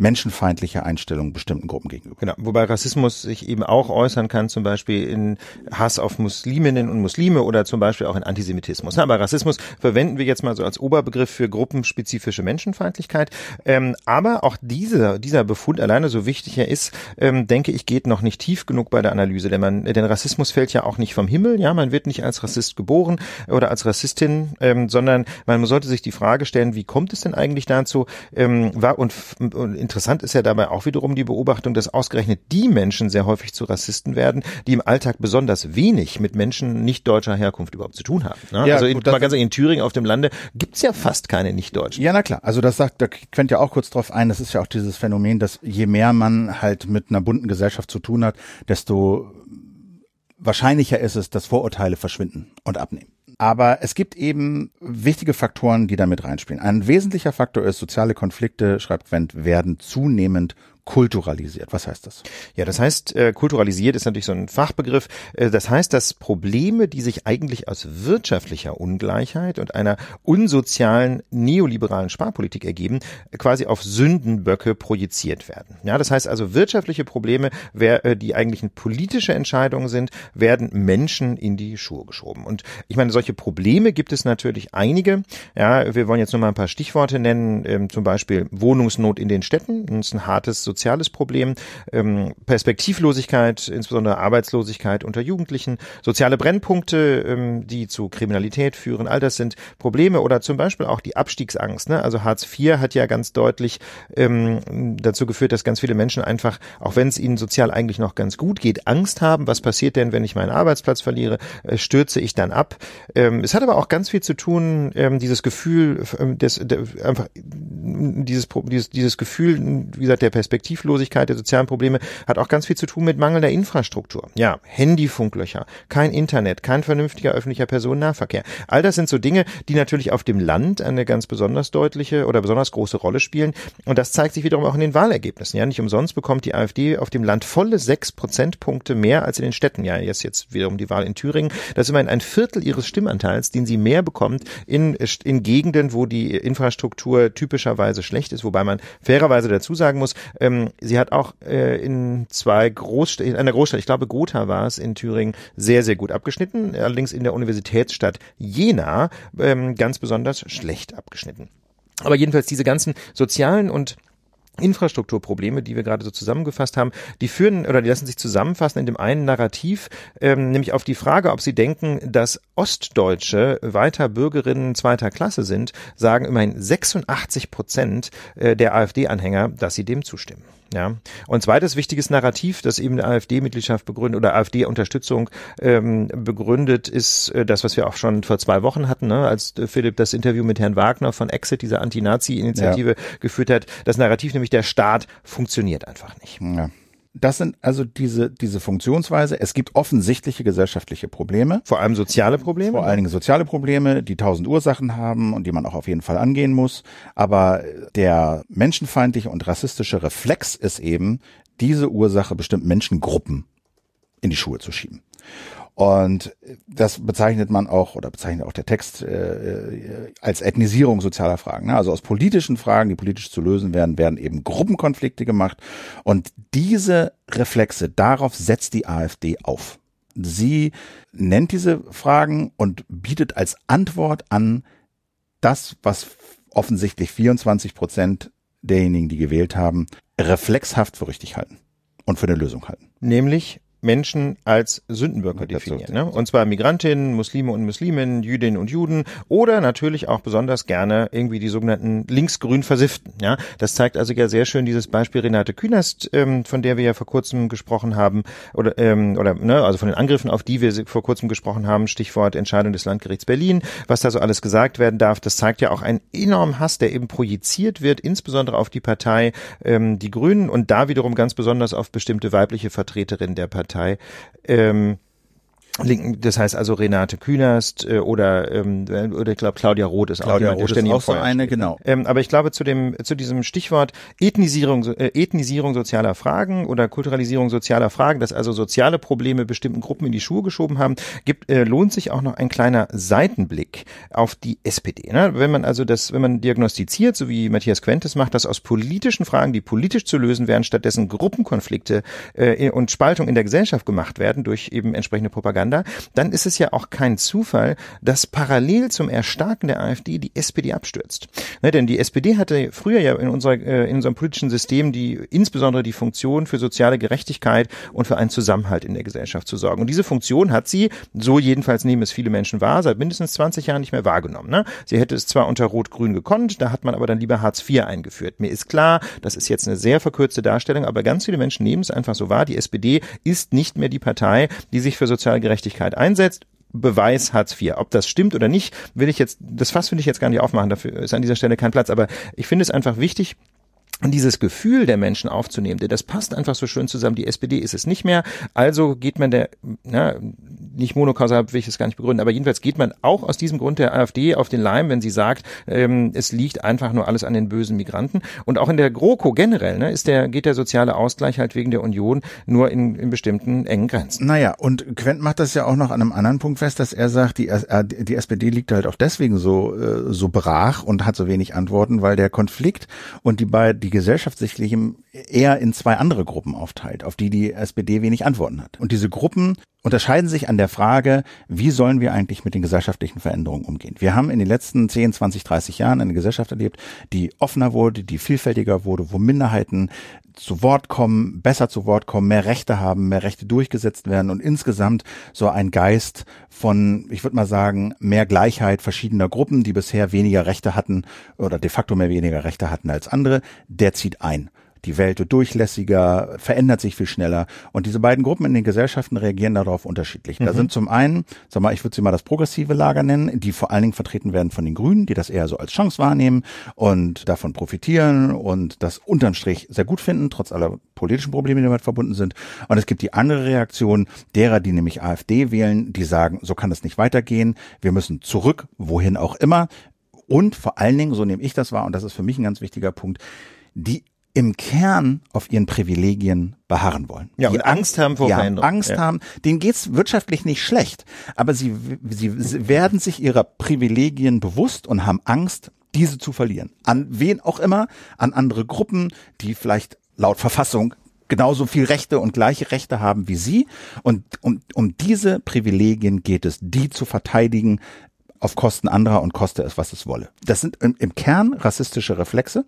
menschenfeindliche Einstellung bestimmten Gruppen gegenüber. Genau, wobei Rassismus sich eben auch äußern kann, zum Beispiel in Hass auf Musliminnen und Muslime oder zum Beispiel auch in Antisemitismus. Aber Rassismus verwenden wir jetzt mal so als Oberbegriff für gruppenspezifische Menschenfeindlichkeit. Ähm, aber auch dieser, dieser Befund alleine, so wichtig er ist, ähm, denke ich, geht noch nicht tief genug bei der Analyse, denn man, denn Rassismus fällt ja auch nicht vom Himmel, ja, man wird nicht als Rassist geboren oder als Rassistin, ähm, sondern man sollte sich die Frage stellen, wie kommt es denn eigentlich dazu? Und, und Interessant ist ja dabei auch wiederum die Beobachtung, dass ausgerechnet die Menschen sehr häufig zu Rassisten werden, die im Alltag besonders wenig mit Menschen nicht deutscher Herkunft überhaupt zu tun haben. Ne? Ja, also in, gut, mal ganz in Thüringen auf dem Lande gibt's ja fast keine Nicht-Deutschen. Ja, na klar. Also das sagt, da könnt ja auch kurz drauf ein, das ist ja auch dieses Phänomen, dass je mehr man halt mit einer bunten Gesellschaft zu tun hat, desto wahrscheinlicher ist es, dass Vorurteile verschwinden und abnehmen. Aber es gibt eben wichtige Faktoren, die damit reinspielen. Ein wesentlicher Faktor ist, soziale Konflikte, schreibt Quent, werden zunehmend kulturalisiert. Was heißt das? Ja, das heißt, äh, kulturalisiert ist natürlich so ein Fachbegriff. Äh, das heißt, dass Probleme, die sich eigentlich aus wirtschaftlicher Ungleichheit und einer unsozialen neoliberalen Sparpolitik ergeben, quasi auf Sündenböcke projiziert werden. Ja, das heißt also, wirtschaftliche Probleme, wer, äh, die eigentlich politische Entscheidungen sind, werden Menschen in die Schuhe geschoben. Und ich meine, solche Probleme gibt es natürlich einige. Ja, wir wollen jetzt nur mal ein paar Stichworte nennen, ähm, zum Beispiel Wohnungsnot in den Städten. Das ist ein hartes soziales Problem, ähm, Perspektivlosigkeit, insbesondere Arbeitslosigkeit unter Jugendlichen, soziale Brennpunkte, ähm, die zu Kriminalität führen, all das sind Probleme oder zum Beispiel auch die Abstiegsangst. Ne? Also Hartz IV hat ja ganz deutlich ähm, dazu geführt, dass ganz viele Menschen einfach, auch wenn es ihnen sozial eigentlich noch ganz gut geht, Angst haben, was passiert denn, wenn ich meinen Arbeitsplatz verliere, äh, stürze ich dann ab. Ähm, es hat aber auch ganz viel zu tun, ähm, dieses Gefühl, ähm, des, der, einfach dieses, dieses, dieses Gefühl, wie gesagt, der Perspektive Perspektivlosigkeit, der sozialen Probleme hat auch ganz viel zu tun mit mangelnder Infrastruktur. Ja, Handyfunklöcher, kein Internet, kein vernünftiger öffentlicher Personennahverkehr. All das sind so Dinge, die natürlich auf dem Land eine ganz besonders deutliche oder besonders große Rolle spielen. Und das zeigt sich wiederum auch in den Wahlergebnissen. Ja, nicht umsonst bekommt die AfD auf dem Land volle sechs Prozentpunkte mehr als in den Städten. Ja, jetzt jetzt wiederum die Wahl in Thüringen. Das ist immerhin ein Viertel ihres Stimmanteils, den sie mehr bekommt in, in Gegenden, wo die Infrastruktur typischerweise schlecht ist, wobei man fairerweise dazu sagen muss, ähm, sie hat auch äh, in zwei Großstädten, in einer Großstadt, ich glaube Gotha war es in Thüringen, sehr, sehr gut abgeschnitten. Allerdings in der Universitätsstadt Jena ähm, ganz besonders schlecht abgeschnitten. Aber jedenfalls diese ganzen sozialen und Infrastrukturprobleme, die wir gerade so zusammengefasst haben, die führen oder die lassen sich zusammenfassen in dem einen Narrativ, ähm, nämlich auf die Frage, ob sie denken, dass Ostdeutsche weiter Bürgerinnen zweiter Klasse sind, sagen immerhin 86 Prozent äh, der AfD-Anhänger, dass sie dem zustimmen. Ja. Und zweites wichtiges Narrativ, das eben AfD-Mitgliedschaft begründet oder AfD-Unterstützung ähm, begründet, ist äh, das, was wir auch schon vor zwei Wochen hatten, ne, als Philipp das Interview mit Herrn Wagner von Exit, dieser Anti-Nazi-Initiative, ja. geführt hat. Das Narrativ nämlich, der Staat funktioniert einfach nicht. Ja. Das sind also diese, diese Funktionsweise. Es gibt offensichtliche gesellschaftliche Probleme. Vor allem soziale Probleme? Vor allen Dingen soziale Probleme, die tausend Ursachen haben und die man auch auf jeden Fall angehen muss. Aber der menschenfeindliche und rassistische Reflex ist eben, diese Ursache bestimmt Menschengruppen in die Schuhe zu schieben. Und das bezeichnet man auch oder bezeichnet auch der Text äh, äh, als Ethnisierung sozialer Fragen. Ne? Also aus politischen Fragen, die politisch zu lösen werden, werden eben Gruppenkonflikte gemacht. Und diese Reflexe, darauf setzt die AfD auf. Sie nennt diese Fragen und bietet als Antwort an das, was offensichtlich 24 Prozent derjenigen, die gewählt haben, reflexhaft für richtig halten und für eine Lösung halten. Nämlich Menschen als Sündenbürger definieren. Ne? Und zwar Migrantinnen, Muslime und Musliminnen, Jüdinnen und Juden oder natürlich auch besonders gerne irgendwie die sogenannten linksgrün Versifften. Ja? Das zeigt also ja sehr schön dieses Beispiel Renate Künast, ähm, von der wir ja vor kurzem gesprochen haben, oder, ähm, oder ne, also von den Angriffen, auf die wir vor kurzem gesprochen haben, Stichwort Entscheidung des Landgerichts Berlin, was da so alles gesagt werden darf, das zeigt ja auch einen enormen Hass, der eben projiziert wird, insbesondere auf die Partei ähm, Die Grünen und da wiederum ganz besonders auf bestimmte weibliche Vertreterinnen der Partei. Partei. Ähm, Linken, das heißt also Renate Künast äh, oder ähm, oder ich glaube Claudia Roth ist Claudia auch, Roth ist auch so eine, genau. Ähm, aber ich glaube zu dem zu diesem Stichwort Ethnisierung äh, Ethnisierung sozialer Fragen oder Kulturalisierung sozialer Fragen, dass also soziale Probleme bestimmten Gruppen in die Schuhe geschoben haben, gibt äh, lohnt sich auch noch ein kleiner Seitenblick auf die SPD. Ne? Wenn man also das, wenn man diagnostiziert, so wie Matthias Quentes macht, dass aus politischen Fragen, die politisch zu lösen wären, stattdessen Gruppenkonflikte äh, und Spaltung in der Gesellschaft gemacht werden durch eben entsprechende Propaganda Propaganda, dann ist es ja auch kein Zufall, dass parallel zum Erstarken der AfD die SPD abstürzt. Ne, denn die SPD hatte früher ja in, unserer, äh, in unserem politischen System die insbesondere die Funktion für soziale Gerechtigkeit und für einen Zusammenhalt in der Gesellschaft zu sorgen. Und diese Funktion hat sie, so jedenfalls nehmen es viele Menschen wahr, seit mindestens 20 Jahren nicht mehr wahrgenommen. Ne? Sie hätte es zwar unter Rot-Grün gekonnt, da hat man aber dann lieber Hartz IV eingeführt. Mir ist klar, das ist jetzt eine sehr verkürzte Darstellung, aber ganz viele Menschen nehmen es einfach so wahr, die SPD ist nicht mehr die Partei, die sich für soziale Gerechtigkeit einsetzt. Beweis Hartz IV. Ob das stimmt oder nicht, will ich jetzt, das Fass will ich jetzt gar nicht aufmachen, dafür ist an dieser Stelle kein Platz. Aber ich finde es einfach wichtig, und dieses Gefühl der Menschen aufzunehmen, das passt einfach so schön zusammen. Die SPD ist es nicht mehr. Also geht man der, na, nicht monokausal will ich es gar nicht begründen, aber jedenfalls geht man auch aus diesem Grund der AfD auf den Leim, wenn sie sagt, ähm, es liegt einfach nur alles an den bösen Migranten. Und auch in der GroKo generell ne, ist der, geht der soziale Ausgleich halt wegen der Union nur in, in bestimmten engen Grenzen. Naja, und Quent macht das ja auch noch an einem anderen Punkt fest, dass er sagt, die, äh, die SPD liegt halt auch deswegen so, äh, so brach und hat so wenig Antworten, weil der Konflikt und die beiden, die Gesellschaft sicherlich eher in zwei andere Gruppen aufteilt, auf die die SPD wenig Antworten hat. Und diese Gruppen unterscheiden sich an der Frage, wie sollen wir eigentlich mit den gesellschaftlichen Veränderungen umgehen. Wir haben in den letzten 10, 20, 30 Jahren eine Gesellschaft erlebt, die offener wurde, die vielfältiger wurde, wo Minderheiten zu Wort kommen, besser zu Wort kommen, mehr Rechte haben, mehr Rechte durchgesetzt werden und insgesamt so ein Geist von, ich würde mal sagen, mehr Gleichheit verschiedener Gruppen, die bisher weniger Rechte hatten oder de facto mehr weniger Rechte hatten als andere, der zieht ein die Welt wird durchlässiger, verändert sich viel schneller. Und diese beiden Gruppen in den Gesellschaften reagieren darauf unterschiedlich. Mhm. Da sind zum einen, sag mal, ich würde sie mal das progressive Lager nennen, die vor allen Dingen vertreten werden von den Grünen, die das eher so als Chance wahrnehmen und davon profitieren und das unterm Strich sehr gut finden, trotz aller politischen Probleme, die damit verbunden sind. Und es gibt die andere Reaktion derer, die nämlich AfD wählen, die sagen, so kann es nicht weitergehen. Wir müssen zurück, wohin auch immer. Und vor allen Dingen, so nehme ich das wahr, und das ist für mich ein ganz wichtiger Punkt, die im Kern auf ihren Privilegien beharren wollen. Ja, die und Angst haben vor ja, Veränderung. Angst ja. haben, denen geht's wirtschaftlich nicht schlecht, aber sie, sie werden sich ihrer Privilegien bewusst und haben Angst, diese zu verlieren. An wen auch immer, an andere Gruppen, die vielleicht laut Verfassung genauso viel Rechte und gleiche Rechte haben wie sie. Und um, um diese Privilegien geht es, die zu verteidigen auf Kosten anderer und koste es, was es wolle. Das sind im, im Kern rassistische Reflexe.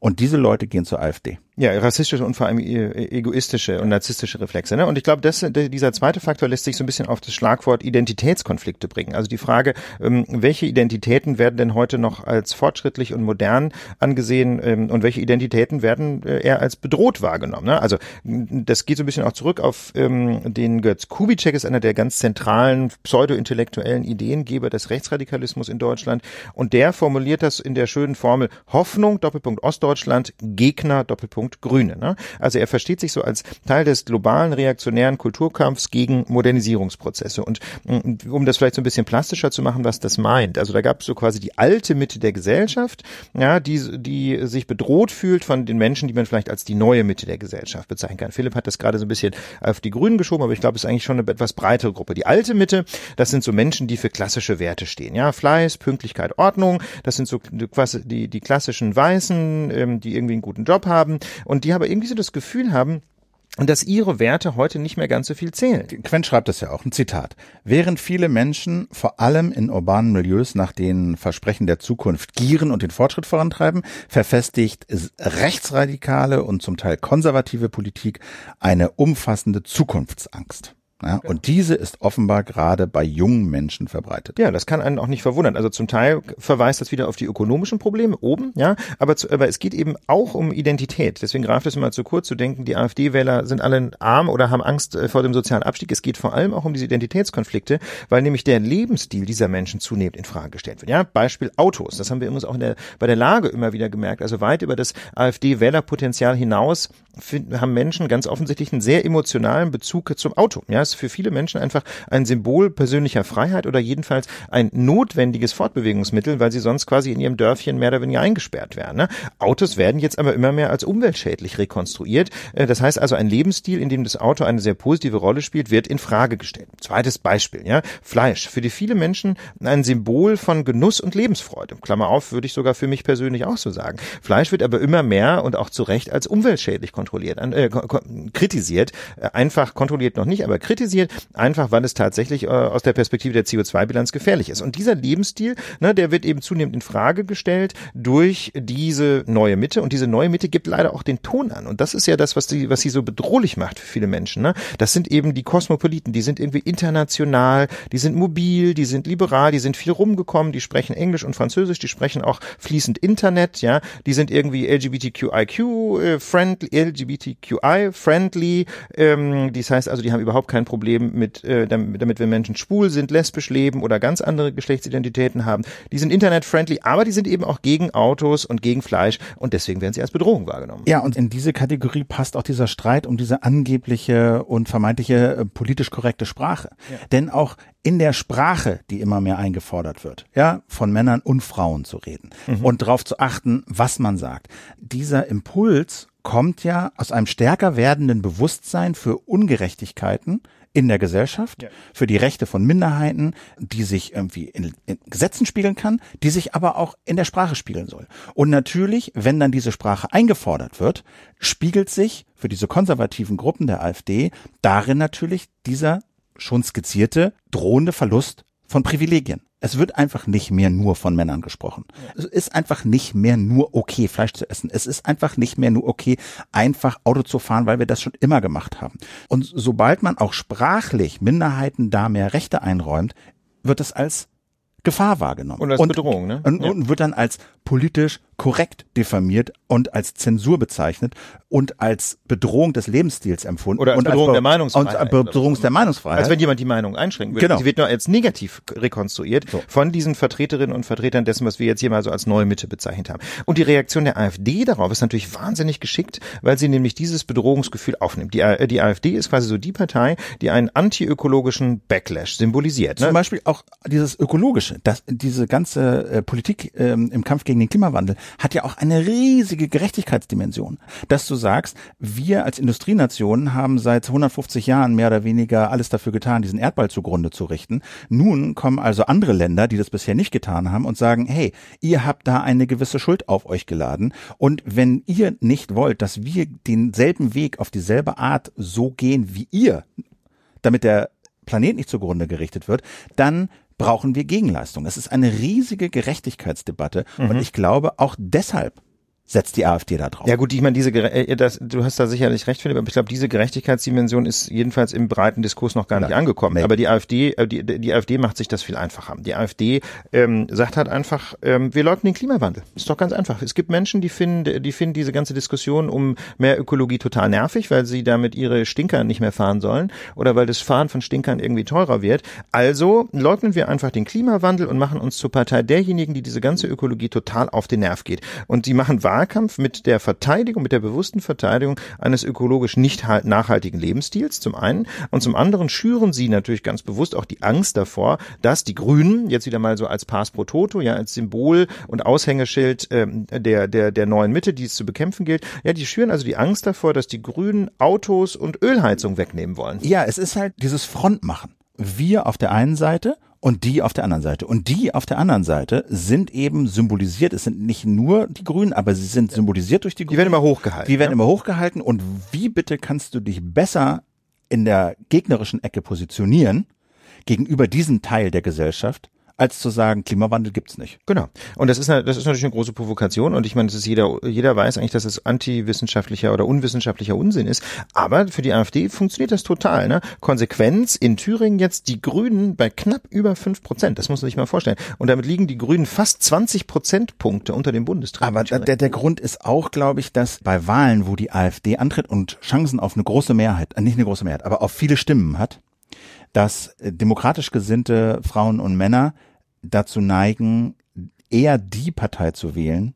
Und diese Leute gehen zur AfD. Ja, rassistische und vor allem e-, egoistische und narzisstische Reflexe. Ne? Und ich glaube, das, dieser zweite Faktor lässt sich so ein bisschen auf das Schlagwort Identitätskonflikte bringen. Also die Frage, ähm, welche Identitäten werden denn heute noch als fortschrittlich und modern angesehen ähm, und welche Identitäten werden äh, eher als bedroht wahrgenommen. Ne? Also das geht so ein bisschen auch zurück auf ähm, den Götz Kubitschek, ist einer der ganz zentralen pseudo-intellektuellen Ideengeber des Rechtsradikalismus in Deutschland. Und der formuliert das in der schönen Formel Hoffnung, Doppelpunkt Ostdeutschland, Gegner, Doppelpunkt Schwerpunkt Grüne. Ne? Also er versteht sich so als Teil des globalen reaktionären Kulturkampfs gegen Modernisierungsprozesse. Und mm, um das vielleicht so ein bisschen plastischer zu machen, was das meint. Also da gab es so quasi die alte Mitte der Gesellschaft, ja, die, die sich bedroht fühlt von den Menschen, die man vielleicht als die neue Mitte der Gesellschaft bezeichnen kann. Philipp hat das gerade so ein bisschen auf die Grünen geschoben, aber ich glaube, es ist eigentlich schon eine etwas breitere Gruppe. Die alte Mitte, das sind so Menschen, die für klassische Werte stehen. Ja, Fleiß, Pünktlichkeit, Ordnung. Das sind so die, die klassischen Weißen, ähm, die irgendwie einen guten Job haben und die aber irgendwie so das Gefühl haben, und dass ihre Werte heute nicht mehr ganz so viel zählen. Quent schreibt es ja auch, ein Zitat. Während viele Menschen vor allem in urbanen Milieus nach den Versprechen der Zukunft gieren und den Fortschritt vorantreiben, verfestigt rechtsradikale und zum Teil konservative Politik eine umfassende Zukunftsangst. Ja, genau. Und diese ist offenbar gerade bei jungen Menschen verbreitet. Ja, das kann einen auch nicht verwundern. Also zum Teil verweist das wieder auf die ökonomischen Probleme oben, ja, aber, zu, aber es geht eben auch um Identität. Deswegen greift es immer zu kurz zu denken, die AfD-Wähler sind alle arm oder haben Angst äh, vor dem sozialen Abstieg. Es geht vor allem auch um diese Identitätskonflikte, weil nämlich der Lebensstil dieser Menschen zunehmend in Frage gestellt wird. Ja, Beispiel Autos. Das haben wir übrigens auch in der, bei der Lage immer wieder gemerkt. Also weit über das AfD-Wählerpotenzial hinaus finden, haben Menschen ganz offensichtlich einen sehr emotionalen Bezug zum Auto. Ja, ist für viele Menschen einfach ein Symbol persönlicher Freiheit oder jedenfalls ein notwendiges Fortbewegungsmittel, weil sie sonst quasi in ihrem Dörfchen mehr oder weniger eingesperrt werden. Ne? Autos werden jetzt aber immer mehr als umweltschädlich rekonstruiert. Äh, das heißt also, ein Lebensstil, in dem das Auto eine sehr positive Rolle spielt, wird in Frage gestellt. Zweites Beispiel, ja, Fleisch. Für die viele Menschen ein Symbol von Genuss und Lebensfreude. Klammer auf, würde ich sogar für mich persönlich auch so sagen. Fleisch wird aber immer mehr und auch zu Recht als umweltschädlich kontrolliert, äh, kritisiert. Äh, einfach kontrolliert noch nicht, aber kritisiert, einfach weil es tatsächlich äh, aus der Perspektive der CO2-Bilanz gefährlich ist. Und dieser Lebensstil, ne, der wird eben zunehmend in Frage gestellt durch diese neue Mitte. Und diese neue Mitte gibt leider auch den Ton an. Und das ist ja das, was, die, was sie so bedrohlich macht für viele Menschen. Ne? Das sind eben die Kosmopoliten, die sind irgendwie international, die sind mobil, die sind liberal, die sind viel rumgekommen, die sprechen Englisch und Französisch, die sprechen auch fließend Internet, ja, die sind irgendwie LGBTQIQ äh, friendly, LGBTQI-friendly. Ähm, das heißt also, die haben überhaupt kein Problem mit, äh, damit, damit, wenn Menschen schwul sind, lesbisch leben oder ganz andere Geschlechtsidentitäten haben. Die sind internet-friendly, aber die sind eben auch gegen Autos und gegen Fleisch und deswegen werden sie als Bedrohung wahrgenommen. Ja, und in diese Kategorie passt auch dieser Streit um diese angebliche und vermeintliche äh, politisch korrekte Sprache. Ja. Denn auch in der Sprache, die immer mehr eingefordert wird, ja, von Männern und Frauen zu reden mhm. und darauf zu achten, was man sagt. Dieser Impuls kommt ja aus einem stärker werdenden Bewusstsein für Ungerechtigkeiten in der Gesellschaft, ja. für die Rechte von Minderheiten, die sich irgendwie in, in, Gesetzen spiegeln kann, die sich aber auch in der Sprache spiegeln soll. Und natürlich, wenn dann diese Sprache eingefordert wird, spiegelt sich für diese konservativen Gruppen der AfD darin natürlich dieser schon skizzierte drohende Verlust von Privilegien. Es wird einfach nicht mehr nur von Männern gesprochen. Ja. Es ist einfach nicht mehr nur okay, Fleisch zu essen. Es ist einfach nicht mehr nur okay, einfach Auto zu fahren, weil wir das schon immer gemacht haben. Und sobald man auch sprachlich Minderheiten da mehr Rechte einräumt, wird es als Gefahr wahrgenommen. Und als Bedrohung, ne? Und, und wird dann als politisch korrekt diffamiert und als Zensur bezeichnet und als Bedrohung des Lebensstils empfunden. Oder als und Bedrohung als der Meinungsfreiheit. Und Bedrohung der Meinungsfreiheit. Als wenn jemand die Meinung einschränken will. Genau. Sie wird nur als negativ rekonstruiert so. von diesen Vertreterinnen und Vertretern dessen, was wir jetzt hier mal so als neue Mitte bezeichnet haben. Und die Reaktion der AfD darauf ist natürlich wahnsinnig geschickt, weil sie nämlich dieses Bedrohungsgefühl aufnimmt. Die, äh, die AfD ist quasi so die Partei, die einen antiökologischen Backlash symbolisiert. Ne? Zum Beispiel auch dieses ökologische, das, diese ganze äh, Politik ähm, im Kampf gegen den Klimawandel hat ja auch eine riesige Gerechtigkeitsdimension. Dass du sagst, wir als Industrienation haben seit 150 Jahren mehr oder weniger alles dafür getan, diesen Erdball zugrunde zu richten. Nun kommen also andere Länder, die das bisher nicht getan haben und sagen, hey, ihr habt da eine gewisse Schuld auf euch geladen und wenn ihr nicht wollt, dass wir denselben Weg auf dieselbe Art so gehen wie ihr, damit der Planet nicht zugrunde gerichtet wird, dann brauchen wir Gegenleistung. Es ist eine riesige Gerechtigkeitsdebatte mhm. und ich glaube auch deshalb setzt die AfD da drauf. Ja gut, ich meine, diese äh, das, du hast da sicherlich recht, Philipp, aber ich glaube, diese Gerechtigkeitsdimension ist jedenfalls im breiten Diskurs noch gar nicht angekommen. Nee. Aber die AfD, äh, die, die AfD macht sich das viel einfacher. Die AfD ähm, sagt halt einfach, ähm, wir leugnen den Klimawandel. Ist doch ganz einfach. Es gibt Menschen, die finden, die finden diese ganze Diskussion um mehr Ökologie total nervig, weil sie damit ihre Stinker nicht mehr fahren sollen oder weil das Fahren von Stinkern irgendwie teurer wird. Also leugnen wir einfach den Klimawandel und machen uns zur Partei derjenigen, die diese ganze Ökologie total auf den Nerv geht. Und die machen wahr Wahlkampf mit der Verteidigung, mit der bewussten Verteidigung eines ökologisch nicht halt nachhaltigen Lebensstils zum einen und zum anderen schüren sie natürlich ganz bewusst auch die Angst davor, dass die Grünen jetzt wieder mal so als Pass pro Toto, ja als Symbol und Aushängeschild ähm, der der der neuen Mitte, die es zu bekämpfen gilt, ja die schüren also die Angst davor, dass die Grünen Autos und Ölheizung wegnehmen wollen. Ja, es ist halt dieses Frontmachen. Wir auf der einen Seite und die auf der anderen Seite. Und die auf der anderen Seite sind eben symbolisiert. Es sind nicht nur die Grünen, aber sie sind symbolisiert durch die Grünen. Die werden immer hochgehalten. Die werden ja? immer hochgehalten. Und wie bitte kannst du dich besser in der gegnerischen Ecke positionieren gegenüber diesem Teil der Gesellschaft, als zu sagen, Klimawandel gibt's nicht. Genau. Und das ist, das ist natürlich eine große Provokation und ich meine, das ist jeder, jeder weiß eigentlich, dass es antiwissenschaftlicher oder unwissenschaftlicher Unsinn ist. Aber für die AfD funktioniert das total. Ne? Konsequenz in Thüringen jetzt die Grünen bei knapp über fünf Prozent. Das muss man sich mal vorstellen. Und damit liegen die Grünen fast 20 Prozentpunkte unter dem Bundestag. Aber der, der Grund ist auch, glaube ich, dass bei Wahlen, wo die AfD antritt und Chancen auf eine große Mehrheit, äh, nicht eine große Mehrheit, aber auf viele Stimmen hat, dass äh, demokratisch gesinnte Frauen und Männer dazu neigen, eher die Partei zu wählen,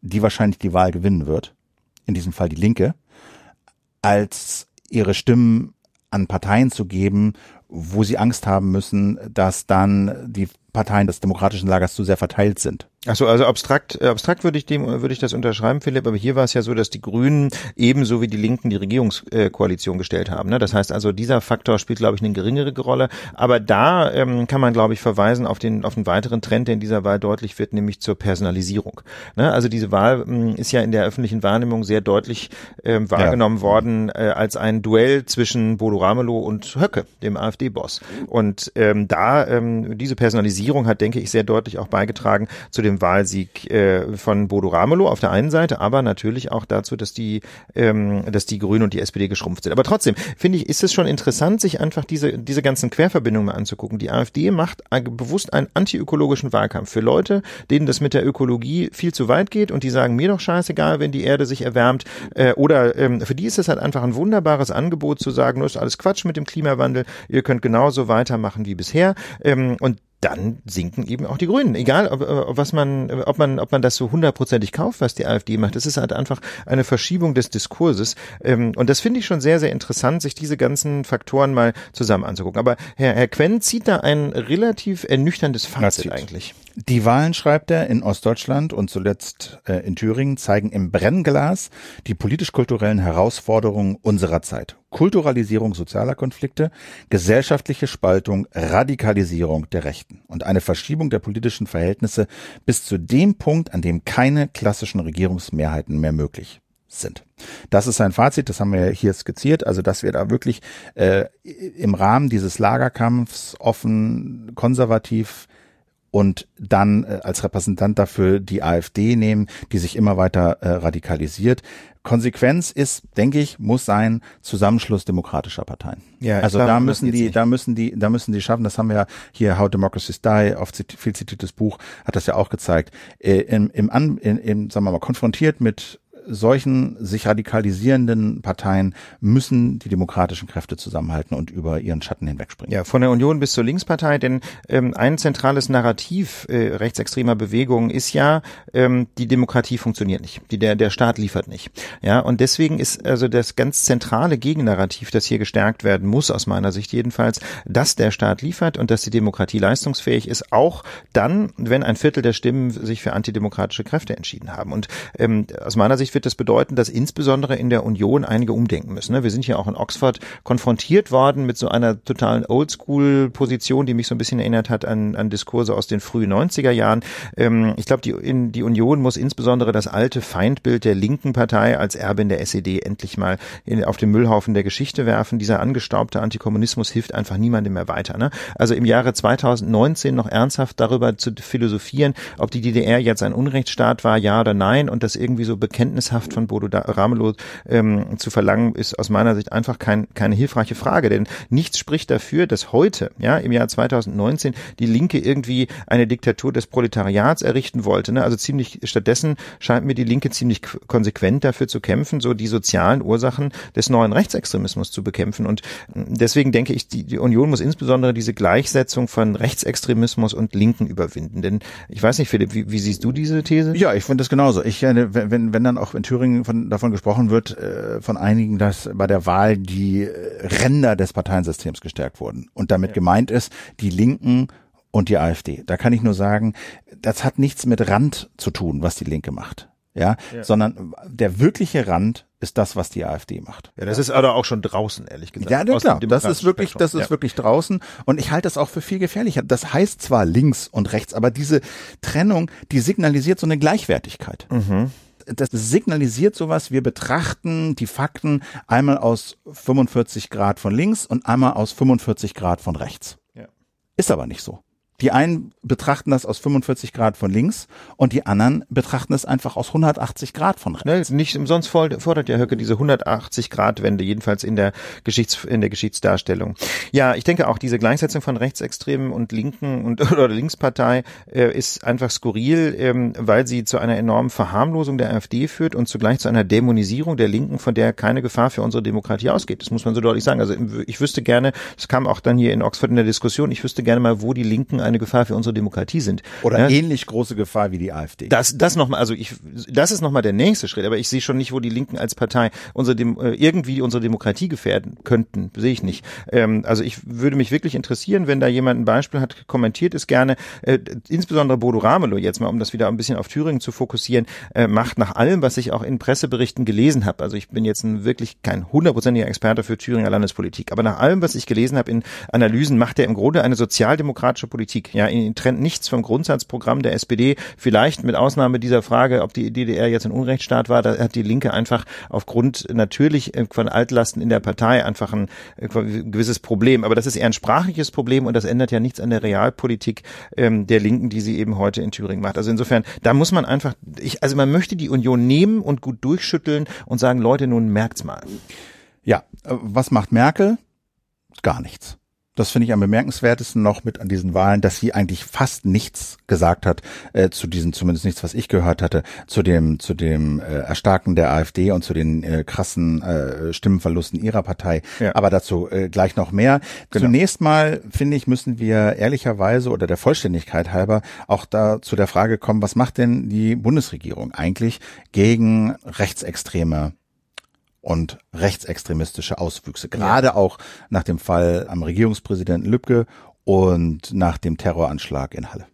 die wahrscheinlich die Wahl gewinnen wird, in diesem Fall die Linke, als ihre Stimmen an Parteien zu geben, wo sie Angst haben müssen, dass dann die Parteien des demokratischen Lagers zu sehr verteilt sind. Achso, also abstrakt, äh, abstrakt würde ich dem, würde ich das unterschreiben, Philipp, aber hier war es ja so, dass die Grünen ebenso wie die Linken die Regierungskoalition gestellt haben. Ne? Das heißt also, dieser Faktor spielt, glaube ich, eine geringere Rolle. Aber da ähm, kann man, glaube ich, verweisen auf den, auf einen weiteren Trend, der in dieser Wahl deutlich wird, nämlich zur Personalisierung. Ne? Also diese Wahl ähm, ist ja in der öffentlichen Wahrnehmung sehr deutlich ähm, wahrgenommen ja. worden äh, als ein Duell zwischen Bodo Ramelow und Höcke, dem AfD-Boss. Und ähm, da ähm, diese Personalisierung hat, denke ich, sehr deutlich auch beigetragen zu dem dem Wahlsieg äh, von Bodo Ramelow auf der einen Seite, aber natürlich auch dazu, dass die, ähm, dass die Grünen und die SPD geschrumpft sind. Aber trotzdem finde ich, ist es schon interessant, sich einfach diese diese ganzen Querverbindungen mal anzugucken. Die AfD macht bewusst einen antiökologischen Wahlkampf für Leute, denen das mit der Ökologie viel zu weit geht und die sagen mir doch scheißegal, wenn die Erde sich erwärmt. Äh, oder ähm, für die ist es halt einfach ein wunderbares Angebot zu sagen, nur ist alles Quatsch mit dem Klimawandel. Ihr könnt genauso weitermachen wie bisher. Ähm, und dann sinken eben auch die Grünen. Egal, ob, ob, was man, ob man, ob man das so hundertprozentig kauft, was die AfD macht. Das ist halt einfach eine Verschiebung des Diskurses. Ähm, und das finde ich schon sehr, sehr interessant, sich diese ganzen Faktoren mal zusammen anzugucken. Aber Herr, Herr Quen zieht da ein relativ ernüchterndes Fazit eigentlich. Die Wahlen, schreibt er, in Ostdeutschland und zuletzt äh, in Thüringen zeigen im Brennglas die politisch-kulturellen Herausforderungen unserer Zeit. Kulturalisierung sozialer Konflikte, gesellschaftliche Spaltung, Radikalisierung der Rechten und eine Verschiebung der politischen Verhältnisse bis zu dem Punkt, an dem keine klassischen Regierungsmehrheiten mehr möglich sind. Das ist sein Fazit, das haben wir hier skizziert, also dass wir da wirklich äh, im Rahmen dieses Lagerkampfs offen, konservativ, und dann äh, als Repräsentant dafür die AfD nehmen, die sich immer weiter äh, radikalisiert. Konsequenz ist, denke ich, muss sein Zusammenschluss demokratischer Parteien. Ja, also glaube, da müssen die, nicht. da müssen die, da müssen die schaffen. Das haben wir ja hier How Democracies Die, oft viel zitiertes Buch, hat das ja auch gezeigt. Äh, Im, im, im, im, sagen wir mal, konfrontiert mit solchen sich radikalisierenden Parteien müssen die demokratischen Kräfte zusammenhalten und über ihren Schatten hinwegspringen. Ja, von der Union bis zur Linkspartei, denn ähm, ein zentrales Narrativ äh, rechtsextremer Bewegungen ist ja, ähm, die Demokratie funktioniert nicht, die, der, der Staat liefert nicht. Ja, und deswegen ist also das ganz zentrale Gegennarrativ, das hier gestärkt werden muss, aus meiner Sicht jedenfalls, dass der Staat liefert und dass die Demokratie leistungsfähig ist, auch dann, wenn ein Viertel der Stimmen sich für antidemokratische Kräfte entschieden haben. Und ähm, aus meiner Sicht wird das bedeuten, dass insbesondere in der Union einige umdenken müssen. Ne? Wir sind hier auch in Oxford konfrontiert worden mit so einer totalen Oldschool-Position, die mich so ein bisschen erinnert hat an, an Diskurse aus den frühen 90er Jahren. Ähm, ich glaube, die, in, die Union muss insbesondere das alte Feindbild der linken Partei als Erbin der SED endlich mal in, auf den Müllhaufen der Geschichte werfen. Dieser angestaubte Antikommunismus hilft einfach niemandem mehr weiter. Ne? Also im Jahre 2019 noch ernsthaft darüber zu philosophieren, ob die DDR jetzt ein Unrechtsstaat war, ja oder nein, und das irgendwie so Bekenntnis Bekenntnishaft von Bodo Ramelow ähm, zu verlangen, ist aus meiner Sicht einfach kein, keine hilfreiche Frage, denn nichts spricht dafür, dass heute, ja, im Jahr 2019 die Linke irgendwie eine Diktatur des Proletariats errichten wollte. Ne? Also ziemlich stattdessen scheint mir die Linke ziemlich konsequent dafür zu kämpfen, so die sozialen Ursachen des neuen Rechtsextremismus zu bekämpfen. Und deswegen denke ich, die, die Union muss insbesondere diese Gleichsetzung von Rechtsextremismus und Linken überwinden. Denn ich weiß nicht, Philipp, wie, wie siehst du diese These? Ja, ich finde das genauso. Ich, äh, wenn, wenn dann auch in Thüringen von, davon gesprochen wird, äh, von einigen, dass bei der Wahl die äh, Ränder des Parteiensystems gestärkt wurden. Und damit ja. gemeint ist, die Linken und die AfD. Da kann ich nur sagen, das hat nichts mit Rand zu tun, was die Linke macht. ja, ja, sondern der wirkliche Rand ist das, was die AfD macht. Ja, das ist aber auch schon draußen, ehrlich gesagt. Ja, ja klar, das ist wirklich, Spektrum. das ist ja. wirklich draußen und ich halte das auch für viel gefährlicher. Das heißt zwar links und rechts, aber diese Trennung, die signalisiert so eine Gleichwertigkeit. Mhm das signalisiert sowas, wir betrachten die Fakten einmal aus 45 Grad von links und einmal aus 45 Grad von rechts. Ja. Ist aber nicht so. Die einen betrachten das aus 45 Grad von links und die anderen betrachten es einfach aus 180 Grad von rechts. Ne, nicht umsonst fordert ja Höcke diese 180 Grad Wende, jedenfalls in der Geschichts, in der Geschichtsdarstellung. Ja, ich denke auch diese Gleichsetzung von Rechtsextremen und Linken und oder Linkspartei äh, ist einfach skurril, ähm, weil sie zu einer enormen Verharmlosung der AfD führt und zugleich zu einer Dämonisierung der Linken, von der keine Gefahr für unsere Demokratie ausgeht. Das muss man so deutlich sagen. Also ich wüsste gerne, es kam auch dann hier in Oxford in der Diskussion, ich wüsste gerne mal, wo die Linken eine Gefahr für unsere Demokratie sind. Oder ja? ähnlich große Gefahr wie die AfD. Das, das nochmal, also ich, das ist nochmal der nächste Schritt, aber ich sehe schon nicht, wo die Linken als Partei unsere Dem äh, irgendwie unsere Demokratie gefährden könnten. Sehe ich nicht. Ähm, also ich würde mich wirklich interessieren, wenn da jemand ein Beispiel hat, kommentiert es gerne. Äh, insbesondere Bodo Ramelow jetzt mal, um das wieder ein bisschen auf Thüringen zu fokussieren, äh, macht nach allem, was ich auch in Presseberichten gelesen habe, also ich bin jetzt ein, wirklich kein hundertprozentiger Experte für Thüringer Landespolitik, aber nach allem, was ich gelesen habe in Analysen, macht er im Grunde eine sozialdemokratische Politik. Politik. Ja, ihn trennt nichts vom Grundsatzprogramm der SPD. Vielleicht mit Ausnahme dieser Frage, ob die DDR jetzt ein Unrechtsstaat war, da hat die Linke einfach aufgrund natürlich äh, von Altlasten in der Partei einfach ein, ein äh, gewisses Problem. Aber das ist eher ein sprachliches Problem und das ändert ja nichts an der Realpolitik ähm, der Linken, die sie eben heute in Thüringen macht. Also insofern, da muss man einfach, ich, also man möchte die Union nehmen und gut durchschütteln und sagen, Leute, nun merkt's mal. Ja, äh, was macht Merkel? Gar nichts das finde ich am bemerkenswertesten noch mit an diesen Wahlen, dass sie eigentlich fast nichts gesagt hat äh, zu diesen, zumindest nichts, was ich gehört hatte, zu dem zu dem äh, Erstarken der AfD und zu den äh, krassen äh, Stimmenverlusten ihrer Partei. Ja. Aber dazu äh, gleich noch mehr. Genau. Zunächst mal finde ich, müssen wir ehrlicherweise oder der Vollständigkeit halber auch da zu der Frage kommen, was macht denn die Bundesregierung eigentlich gegen rechtsextreme und rechtsextremistische Auswüchse. Gerade ja. auch nach dem Fall am Regierungspräsidenten Lübcke und nach dem Terroranschlag in Halle.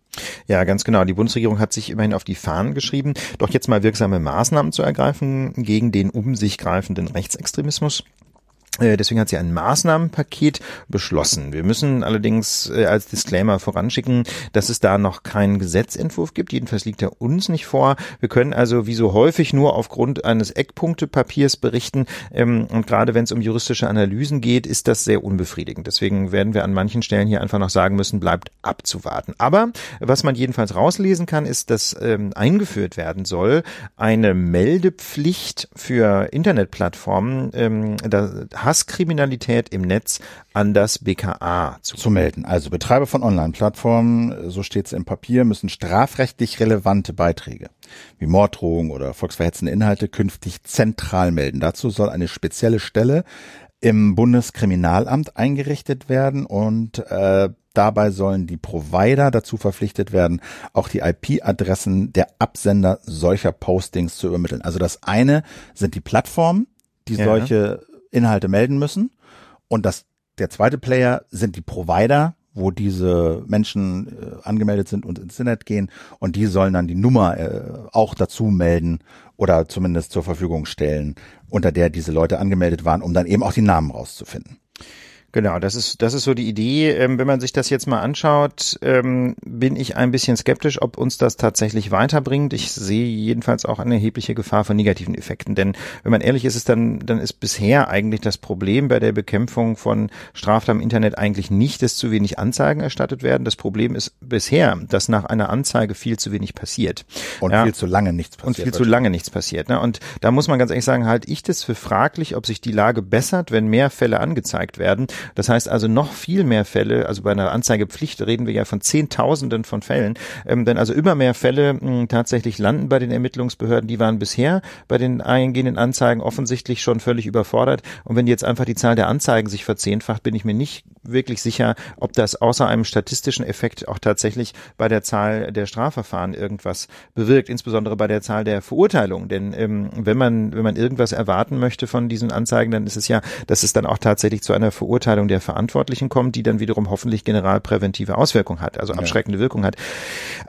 Ja, ganz genau. Die Bundesregierung hat sich immerhin auf die Fahnen geschrieben, doch jetzt mal wirksame Maßnahmen zu ergreifen gegen den um sich greifenden Rechtsextremismus. Äh, deswegen hat sie ein Maßnahmenpaket beschlossen. Wir müssen allerdings äh, als Disclaimer voranschicken, dass es da noch keinen Gesetzentwurf gibt. Jedenfalls liegt er uns nicht vor. Wir können also wie so häufig nur aufgrund eines Eckpunktepapiers berichten. Ähm, und gerade wenn es um juristische Analysen geht, ist das sehr unbefriedigend. Deswegen werden wir an manchen Stellen hier einfach noch sagen müssen, bleibt abzuwarten. Aber was man jedenfalls rauslesen kann, ist, dass ähm, eingeführt werden soll eine Meldepflicht für Internetplattformen. Ähm, da Hasskriminalität im Netz an das BKA zu, zu melden. Also Betreiber von Online-Plattformen, so steht es im Papier, müssen strafrechtlich relevante Beiträge wie Morddrohungen oder volksverhetzende Inhalte künftig zentral melden. Dazu soll eine spezielle Stelle im Bundeskriminalamt eingerichtet werden und äh, dabei sollen die Provider dazu verpflichtet werden, auch die IP-Adressen der Absender solcher Postings zu übermitteln. Also das eine sind die Plattformen, die ja. solche Inhalte melden müssen. Und das, der zweite Player sind die Provider, wo diese Menschen äh, angemeldet sind und ins Internet gehen und die sollen dann die Nummer äh, auch dazu melden oder zumindest zur Verfügung stellen, unter der diese Leute angemeldet waren, um dann eben auch die Namen rauszufinden. Genau, das ist, das ist so die Idee. Ähm, wenn man sich das jetzt mal anschaut, ähm, bin ich ein bisschen skeptisch, ob uns das tatsächlich weiterbringt. Ich sehe jedenfalls auch eine erhebliche Gefahr von negativen Effekten. Denn wenn man ehrlich ist, ist dann, dann ist bisher eigentlich das Problem bei der Bekämpfung von Straftaten im Internet eigentlich nicht, dass zu wenig Anzeigen erstattet werden. Das Problem ist bisher, dass nach einer Anzeige viel zu wenig passiert. Und ja, viel zu lange nichts passiert. Und viel zu lange nichts passiert. Ne? Und da muss man ganz ehrlich sagen, halte ich das für fraglich, ob sich die Lage bessert, wenn mehr Fälle angezeigt werden. Das heißt also noch viel mehr Fälle, also bei einer Anzeigepflicht reden wir ja von Zehntausenden von Fällen, ähm, denn also immer mehr Fälle mh, hm, tatsächlich landen bei den Ermittlungsbehörden, die waren bisher bei den eingehenden Anzeigen offensichtlich schon völlig überfordert. Und wenn jetzt einfach die Zahl der Anzeigen sich verzehnfacht, bin ich mir nicht wirklich sicher, ob das außer einem statistischen Effekt auch tatsächlich bei der Zahl der Strafverfahren irgendwas bewirkt, insbesondere bei der Zahl der Verurteilungen. Denn ähm, wenn man wenn man irgendwas erwarten möchte von diesen Anzeigen, dann ist es ja, dass es dann auch tatsächlich zu einer Verurteilung der Verantwortlichen kommt, die dann wiederum hoffentlich generalpräventive Auswirkungen hat, also abschreckende ja. Wirkung hat.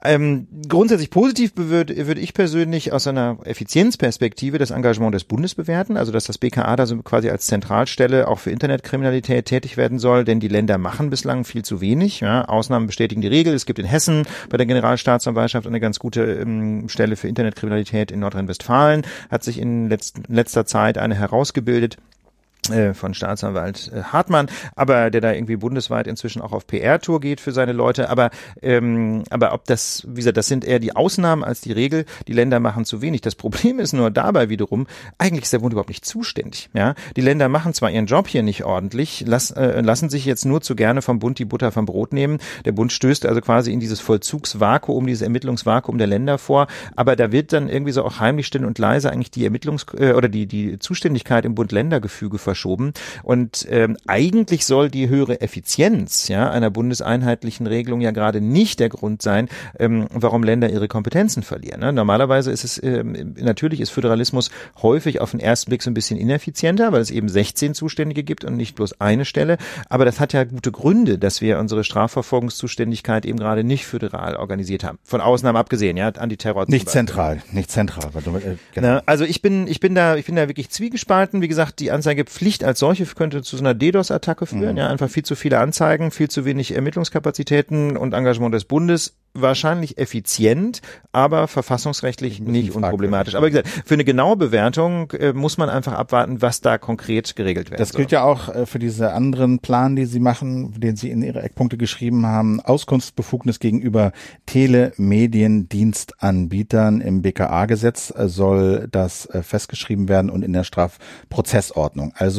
Ähm, grundsätzlich positiv würde, würde ich persönlich aus einer Effizienzperspektive das Engagement des Bundes bewerten, also dass das BKA da so quasi als Zentralstelle auch für Internetkriminalität tätig werden soll, denn die Länder machen bislang viel zu wenig. Ja. Ausnahmen bestätigen die Regel. Es gibt in Hessen bei der Generalstaatsanwaltschaft eine ganz gute ähm, Stelle für Internetkriminalität in Nordrhein-Westfalen, hat sich in letzt, letzter Zeit eine herausgebildet von Staatsanwalt äh, Hartmann, aber der da irgendwie bundesweit inzwischen auch auf PR-Tour geht für seine Leute. Aber ähm, aber ob das, wie gesagt, das sind eher die Ausnahmen als die Regel. Die Länder machen zu wenig. Das Problem ist nur dabei wiederum, eigentlich ist der Bund überhaupt nicht zuständig. Ja, die Länder machen zwar ihren Job hier nicht ordentlich, lass, äh, lassen sich jetzt nur zu gerne vom Bund die Butter vom Brot nehmen. Der Bund stößt also quasi in dieses Vollzugsvakuum, dieses Ermittlungsvakuum der Länder vor. Aber da wird dann irgendwie so auch heimlich still und leise eigentlich die Ermittlungs äh, oder die die Zuständigkeit im Bund-Länder-Gefüge verschoben. Und ähm, eigentlich soll die höhere Effizienz ja, einer bundeseinheitlichen Regelung ja gerade nicht der Grund sein, ähm, warum Länder ihre Kompetenzen verlieren. Ne? Normalerweise ist es, ähm, natürlich ist Föderalismus häufig auf den ersten Blick so ein bisschen ineffizienter, weil es eben 16 Zuständige gibt und nicht bloß eine Stelle. Aber das hat ja gute Gründe, dass wir unsere Strafverfolgungszuständigkeit eben gerade nicht föderal organisiert haben. Von Ausnahmen abgesehen, ja, Antiterror. Nicht zentral, nicht zentral. Äh, genau. Na, also ich bin, ich bin da, ich bin da wirklich zwiegespalten. Wie gesagt, die Anzeige Pflicht als solche könnte zu so einer DDoS-Attacke führen. Mhm. Ja, einfach viel zu viele Anzeigen, viel zu wenig Ermittlungskapazitäten und Engagement des Bundes wahrscheinlich effizient, aber verfassungsrechtlich nicht unproblematisch. Aber wie gesagt, für eine genaue Bewertung äh, muss man einfach abwarten, was da konkret geregelt wird. Das gilt soll. ja auch äh, für diese anderen Plan, die Sie machen, den Sie in Ihre Eckpunkte geschrieben haben, Auskunftsbefugnis gegenüber Telemediendienstanbietern im BKA-Gesetz äh, soll das äh, festgeschrieben werden und in der Strafprozessordnung. Also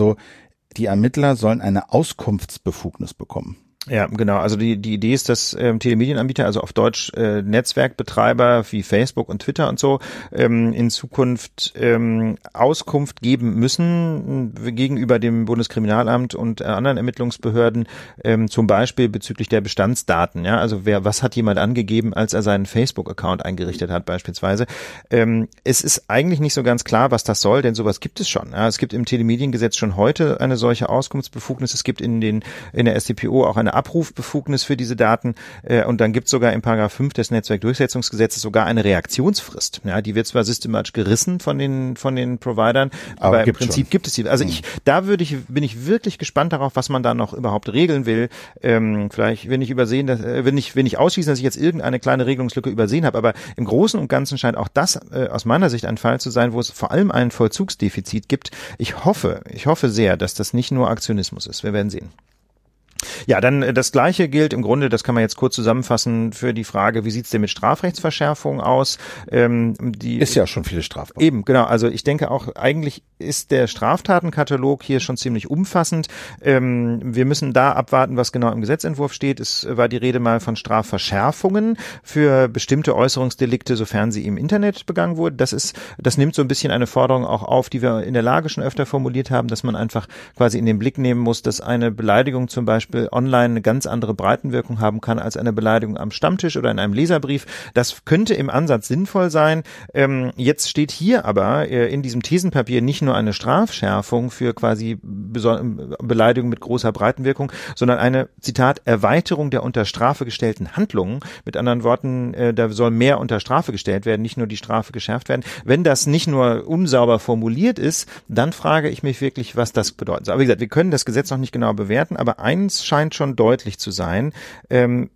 die Ermittler sollen eine Auskunftsbefugnis bekommen. Ja, genau. Also die, die Idee ist, dass ähm, Telemedienanbieter, also auf Deutsch äh, Netzwerkbetreiber wie Facebook und Twitter und so, ähm, in Zukunft ähm, Auskunft geben müssen äh, gegenüber dem Bundeskriminalamt und äh, anderen Ermittlungsbehörden, ähm, zum Beispiel bezüglich der Bestandsdaten. Ja, also wer, was hat jemand angegeben, als er seinen Facebook-Account eingerichtet hat, beispielsweise. Ähm, es ist eigentlich nicht so ganz klar, was das soll, denn sowas gibt es schon. Ja, es gibt im Telemediengesetz schon heute eine solche Auskunftsbefugnis. Es gibt in den in der StPO auch eine Abrufbefugnis für diese Daten äh, und dann gibt es sogar in Paragraph 5 des Netzwerkdurchsetzungsgesetzes sogar eine Reaktionsfrist. Ja, die wird zwar systematisch gerissen von den von den Providern, aber, aber im Prinzip schon. gibt es die. Also mhm. ich, da würde ich, bin ich wirklich gespannt darauf, was man da noch überhaupt regeln will. Ähm, vielleicht, wenn ich übersehen, dass, äh, wenn ich, wenn ich ausschließen, dass ich jetzt irgendeine kleine Regelungslücke übersehen habe, aber im Großen und Ganzen scheint auch das äh, aus meiner Sicht ein Fall zu sein, wo es vor allem ein Vollzugsdefizit gibt. Ich hoffe, ich hoffe sehr, dass das nicht nur Aktionismus ist. Wir werden sehen. Ja, dann äh, das Gleiche gilt im Grunde, das kann man jetzt kurz zusammenfassen, für die Frage, wie sieht's denn mit Strafrechtsverschärfung aus? Ähm, die, ist ja schon viele Strafbar. Eben, genau. Also ich denke auch, eigentlich ist der Straftatenkatalog hier schon ziemlich umfassend. Ähm, wir müssen da abwarten, was genau im Gesetzentwurf steht. Es war die Rede mal von Strafverschärfungen für bestimmte Äußerungsdelikte, sofern sie im Internet begangen wurden. Das ist, das nimmt so ein bisschen eine Forderung auch auf, die wir in der Lage schon öfter formuliert haben, dass man einfach quasi in den Blick nehmen muss, dass eine Beleidigung zum Beispiel Beispiel online eine ganz andere Breitenwirkung haben kann als eine Beleidigung am Stammtisch oder in einem Leserbrief. Das könnte im Ansatz sinnvoll sein. Ähm, jetzt steht hier aber äh, in diesem Thesenpapier nicht nur eine Strafschärfung für quasi Beleidigung mit großer Breitenwirkung, sondern eine, Zitat, Erweiterung der unter Strafe gestellten Handlungen. Mit anderen Worten, äh, da soll mehr unter Strafe gestellt werden, nicht nur die Strafe geschärft werden. Wenn das nicht nur unsauber formuliert ist, dann frage ich mich wirklich, was das bedeutet. Aber wie gesagt, wir können das Gesetz noch nicht genau bewerten, aber eins scheint schon deutlich zu sein. Ähm,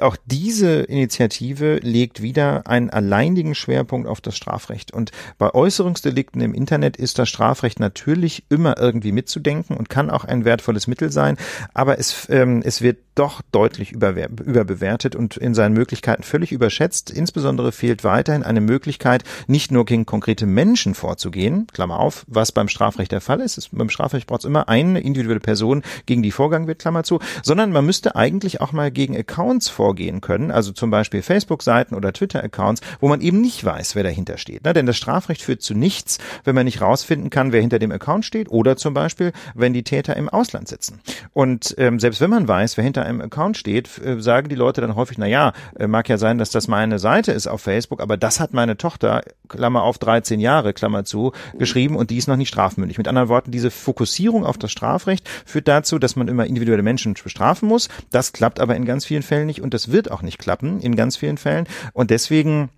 auch diese Initiative legt wieder einen alleinigen Schwerpunkt auf das Strafrecht. Und bei Äußerungsdelikten im Internet ist das Strafrecht natürlich immer irgendwie mitzudenken und kann auch ein wertvolles Mittel sein. Aber es, ähm, es wird doch deutlich überbewertet und in seinen Möglichkeiten völlig überschätzt. Insbesondere fehlt weiterhin eine Möglichkeit, nicht nur gegen konkrete Menschen vorzugehen, Klammer auf, was beim Strafrecht der Fall ist. beim Strafrecht braucht es immer eine individuelle Person, gegen die Vorgang wird, Klammer zu, sondern man müsste eigentlich auch mal gegen Accounts vorgehen können, also zum Beispiel Facebook-Seiten oder Twitter-Accounts, wo man eben nicht weiß, wer dahinter steht. Ne? Denn das Strafrecht führt zu nichts, wenn man nicht rausfinden kann, wer hinter dem Account steht oder zum Beispiel, wenn die Täter im Ausland sitzen. Und ähm, selbst wenn man weiß, wer hinter einem Account steht, äh, sagen die Leute dann häufig, na ja, äh, mag ja sein, dass das meine Seite ist auf Facebook, aber das hat meine Tochter, Klammer auf 13 Jahre, Klammer zu, geschrieben und die ist noch nicht strafmündig. Mit anderen Worten, diese Fokussierung auf das Strafrecht führt dazu, dass man immer individuelle Menschen bestrafen muss. Das klappt aber in ganz vielen Fällen nicht und das wird auch nicht klappen in ganz vielen Fällen. Und deswegen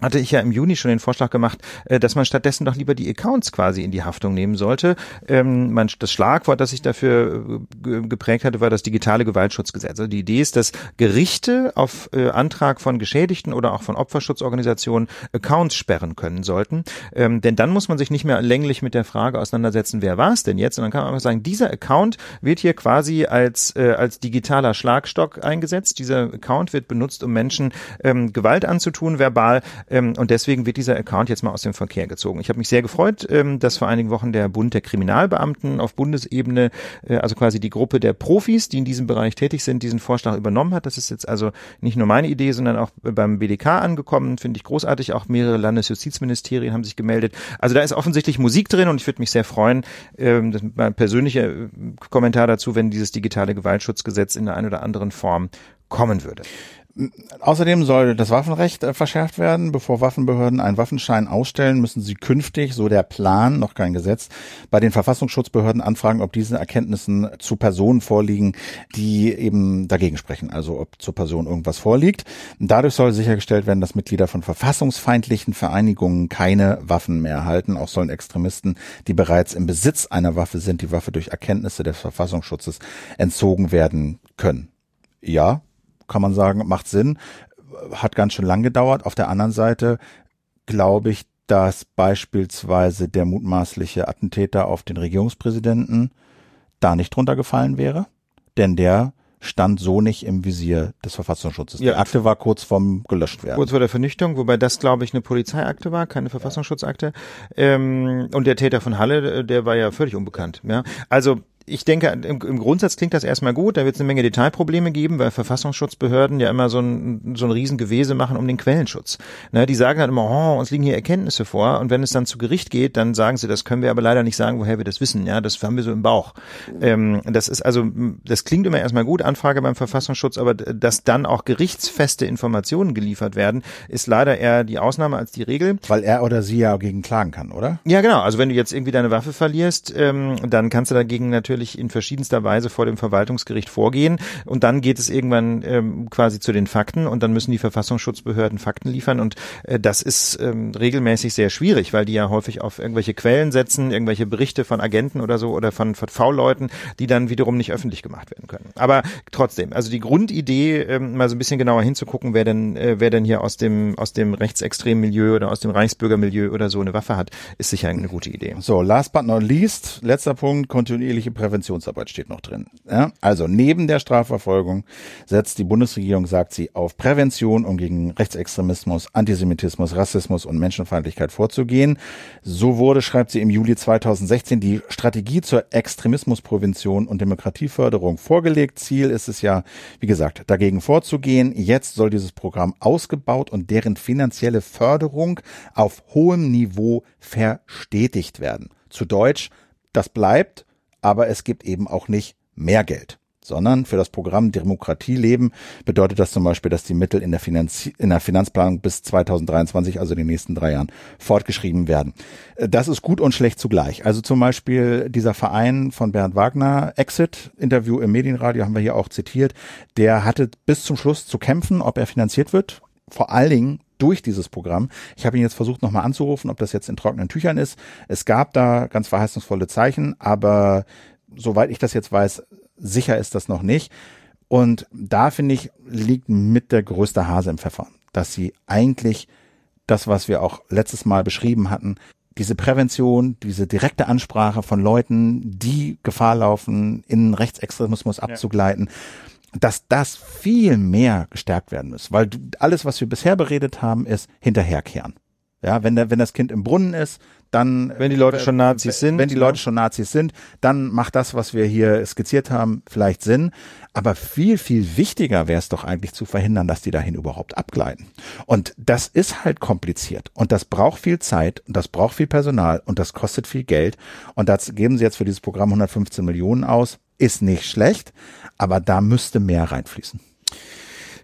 hatte ich ja im Juni schon den Vorschlag gemacht, äh, dass man stattdessen doch lieber die Accounts quasi in die Haftung nehmen sollte. Ähm, das Schlagwort, das ich dafür äh, geprägt hatte, war das digitale Gewaltschutzgesetz. Also die Idee ist, dass Gerichte auf äh, Antrag von Geschädigten oder auch von Opferschutzorganisationen Accounts sperren können sollten. Ähm, denn dann muss man sich nicht mehr länglich mit der Frage auseinandersetzen, wer war es denn jetzt? Und dann kann man einfach sagen, dieser Account wird hier quasi als, als digitaler Schlagstock eingesetzt. Dieser Account wird benutzt, um Menschen ähm, Gewalt anzutun, verbal ähm, und deswegen wird dieser Account jetzt mal aus dem Verkehr gezogen. Ich habe mich sehr gefreut, ähm, dass vor einigen Wochen der Bund der Kriminalbeamten auf Bundesebene, äh, also quasi die Gruppe der Profis, die in diesem Bereich tätig sind, diesen Vorschlag übernommen hat. Das ist jetzt also nicht nur meine Idee, sondern auch beim BDK angekommen. Finde ich großartig. Auch mehrere Landesjustizministerien haben sich gemeldet. Also da ist offensichtlich Musik drin und ich würde mich sehr freuen, ähm, das ist mein persönlicher äh, Kommentar dazu, wenn dieses digitale Gewaltschutzgesetz in der einen oder anderen Form kommen würde. Außerdem soll das Waffenrecht äh, verschärft werden. Bevor Waffenbehörden einen Waffenschein ausstellen, müssen sie künftig, so der Plan, noch kein Gesetz, bei den Verfassungsschutzbehörden anfragen, ob diese Erkenntnissen zu Personen vorliegen, die eben dagegen sprechen, also ob zur Person irgendwas vorliegt. Dadurch soll sichergestellt werden, dass Mitglieder von verfassungsfeindlichen Vereinigungen keine Waffen mehr erhalten. Auch sollen Extremisten, die bereits im Besitz einer Waffe sind, die Waffe durch Erkenntnisse des Verfassungsschutzes entzogen werden können. Ja, kann man sagen, macht Sinn. Hat ganz schön lang gedauert. Auf der anderen Seite glaube ich, dass beispielsweise der mutmaßliche Attentäter auf den Regierungspräsidenten da nicht drunter gefallen wäre, denn der stand so nicht im Visier des Verfassungsschutzes. Ja. Die Akte war kurz vorm gelöscht werden. Kurz vor der Vernichtung, wobei das, glaube ich, eine Polizeiakte war, keine Verfassungsschutzakte. Ähm, und der Täter von Halle, der war ja völlig unbekannt. Ja? Also ich denke, im, im, Grundsatz klingt das erstmal gut. Da wird es eine Menge Detailprobleme geben, weil Verfassungsschutzbehörden ja immer so ein, so ein Riesengewese machen um den Quellenschutz. Ne, die sagen dann immer, oh, uns liegen hier Erkenntnisse vor. Und wenn es dann zu Gericht geht, dann sagen sie, das können wir aber leider nicht sagen, woher wir das wissen. Ja, das haben wir so im Bauch. Ähm, das ist also, das klingt immer erstmal gut, Anfrage beim Verfassungsschutz, aber dass dann auch gerichtsfeste Informationen geliefert werden, ist leider eher die Ausnahme als die Regel. Weil er oder sie ja gegen klagen kann, oder? Ja, genau. Also wenn du jetzt irgendwie deine Waffe verlierst, ähm, dann kannst du dagegen natürlich natürlich in verschiedenster Weise vor dem Verwaltungsgericht vorgehen und dann geht es irgendwann ähm, quasi zu den Fakten und dann müssen die Verfassungsschutzbehörden Fakten liefern und äh, das ist ähm, regelmäßig sehr schwierig, weil die ja häufig auf irgendwelche Quellen setzen, irgendwelche Berichte von Agenten oder so oder von, V-Leuten, die dann wiederum nicht öffentlich gemacht werden können. Aber trotzdem, also die Grundidee, ähm, mal so ein bisschen genauer hinzugucken, wer denn, äh, wer denn hier aus dem, aus dem rechtsextremen Milieu oder aus dem Reichsbürgermilieu oder so eine Waffe hat, ist sicher eine gute Idee. So, last but not least, letzter Punkt, kontinuierliche Präventionsarbeit steht noch drin. Ja? Also neben der Strafverfolgung setzt die Bundesregierung, sagt sie, auf Prävention, um gegen Rechtsextremismus, Antisemitismus, Rassismus und Menschenfeindlichkeit vorzugehen. So wurde, schreibt sie im Juli 2016, die Strategie zur Extremismusprävention und Demokratieförderung vorgelegt. Ziel ist es ja, wie gesagt, dagegen vorzugehen. Jetzt soll dieses Programm ausgebaut und deren finanzielle Förderung auf hohem Niveau verstetigt werden. Zu Deutsch, das bleibt aber es gibt eben auch nicht mehr Geld sondern für das Programm Demokratie leben bedeutet das zum Beispiel, dass die Mittel in der, Finanz in der Finanzplanung bis 2023, also in den nächsten drei Jahren, fortgeschrieben werden. Das ist gut und schlecht zugleich. Also zum Beispiel dieser Verein von Bernd Wagner, Exit, Interview im Medienradio haben wir hier auch zitiert, der hatte bis zum Schluss zu kämpfen, ob er finanziert wird. Vor allen Dingen durch dieses Programm. Ich habe ihn jetzt versucht nochmal anzurufen, ob das jetzt in trockenen Tüchern ist. Es gab da ganz verheißungsvolle Zeichen, aber soweit ich das jetzt weiß, sicher ist das noch nicht. Und da finde ich, liegt mit der größte Hase im Pfeffer, dass sie eigentlich das, was wir auch letztes Mal beschrieben hatten, diese Prävention, diese direkte Ansprache von Leuten, die Gefahr laufen, in Rechtsextremismus abzugleiten. Ja dass das viel mehr gestärkt werden muss, weil du, alles, was wir bisher beredet haben, ist hinterherkehren. Ja, wenn, der, wenn das Kind im Brunnen ist, dann. Wenn die Leute schon Nazis sind. Wenn die Leute schon Nazis sind, dann macht das, was wir hier skizziert haben, vielleicht Sinn. Aber viel, viel wichtiger wäre es doch eigentlich zu verhindern, dass die dahin überhaupt abgleiten. Und das ist halt kompliziert. Und das braucht viel Zeit und das braucht viel Personal und das kostet viel Geld. Und das geben sie jetzt für dieses Programm 115 Millionen aus. Ist nicht schlecht, aber da müsste mehr reinfließen.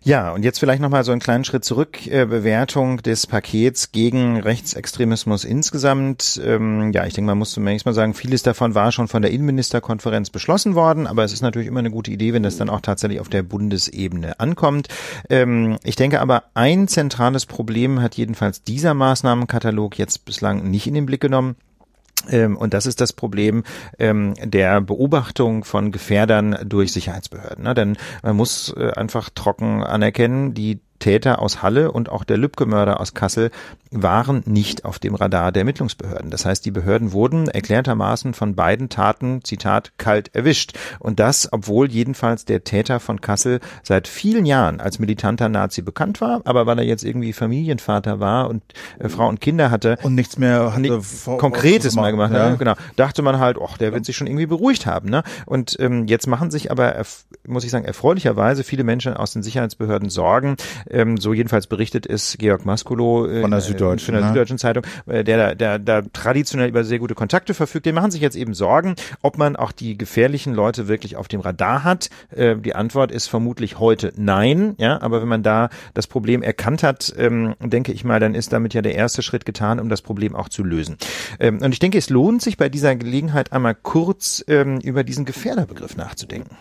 Ja, und jetzt vielleicht nochmal so einen kleinen Schritt zurück. Äh, Bewertung des Pakets gegen Rechtsextremismus insgesamt. Ähm, ja, ich denke, man muss zunächst mal sagen, vieles davon war schon von der Innenministerkonferenz beschlossen worden, aber es ist natürlich immer eine gute Idee, wenn das dann auch tatsächlich auf der Bundesebene ankommt. Ähm, ich denke aber, ein zentrales Problem hat jedenfalls dieser Maßnahmenkatalog jetzt bislang nicht in den Blick genommen. Ähm, und das ist das Problem ähm, der Beobachtung von Gefährdern durch Sicherheitsbehörden. Ne? Denn man muss äh, einfach trocken anerkennen, die Täter aus Halle und auch der Lübcke-Mörder aus Kassel waren nicht auf dem Radar der Ermittlungsbehörden. Das heißt, die Behörden wurden erklärtermaßen von beiden Taten, Zitat, kalt erwischt. Und das, obwohl jedenfalls der Täter von Kassel seit vielen Jahren als militanter Nazi bekannt war, aber weil er jetzt irgendwie Familienvater war und äh, Frau und Kinder hatte. Und nichts mehr hatte Konkretes mal gemacht. Ja. Ne? Genau. Dachte man halt, ach, der wird sich schon irgendwie beruhigt haben. Ne? Und ähm, jetzt machen sich aber, muss ich sagen, erfreulicherweise viele Menschen aus den Sicherheitsbehörden Sorgen, ähm, so jedenfalls berichtet ist Georg Maskulo äh, von der Süddeutschen, von der ne? Süddeutschen Zeitung, äh, der, der, der traditionell über sehr gute Kontakte verfügt. Die machen sich jetzt eben Sorgen, ob man auch die gefährlichen Leute wirklich auf dem Radar hat. Äh, die Antwort ist vermutlich heute nein. Ja, aber wenn man da das Problem erkannt hat, ähm, denke ich mal, dann ist damit ja der erste Schritt getan, um das Problem auch zu lösen. Ähm, und ich denke, es lohnt sich bei dieser Gelegenheit einmal kurz ähm, über diesen Gefährderbegriff nachzudenken.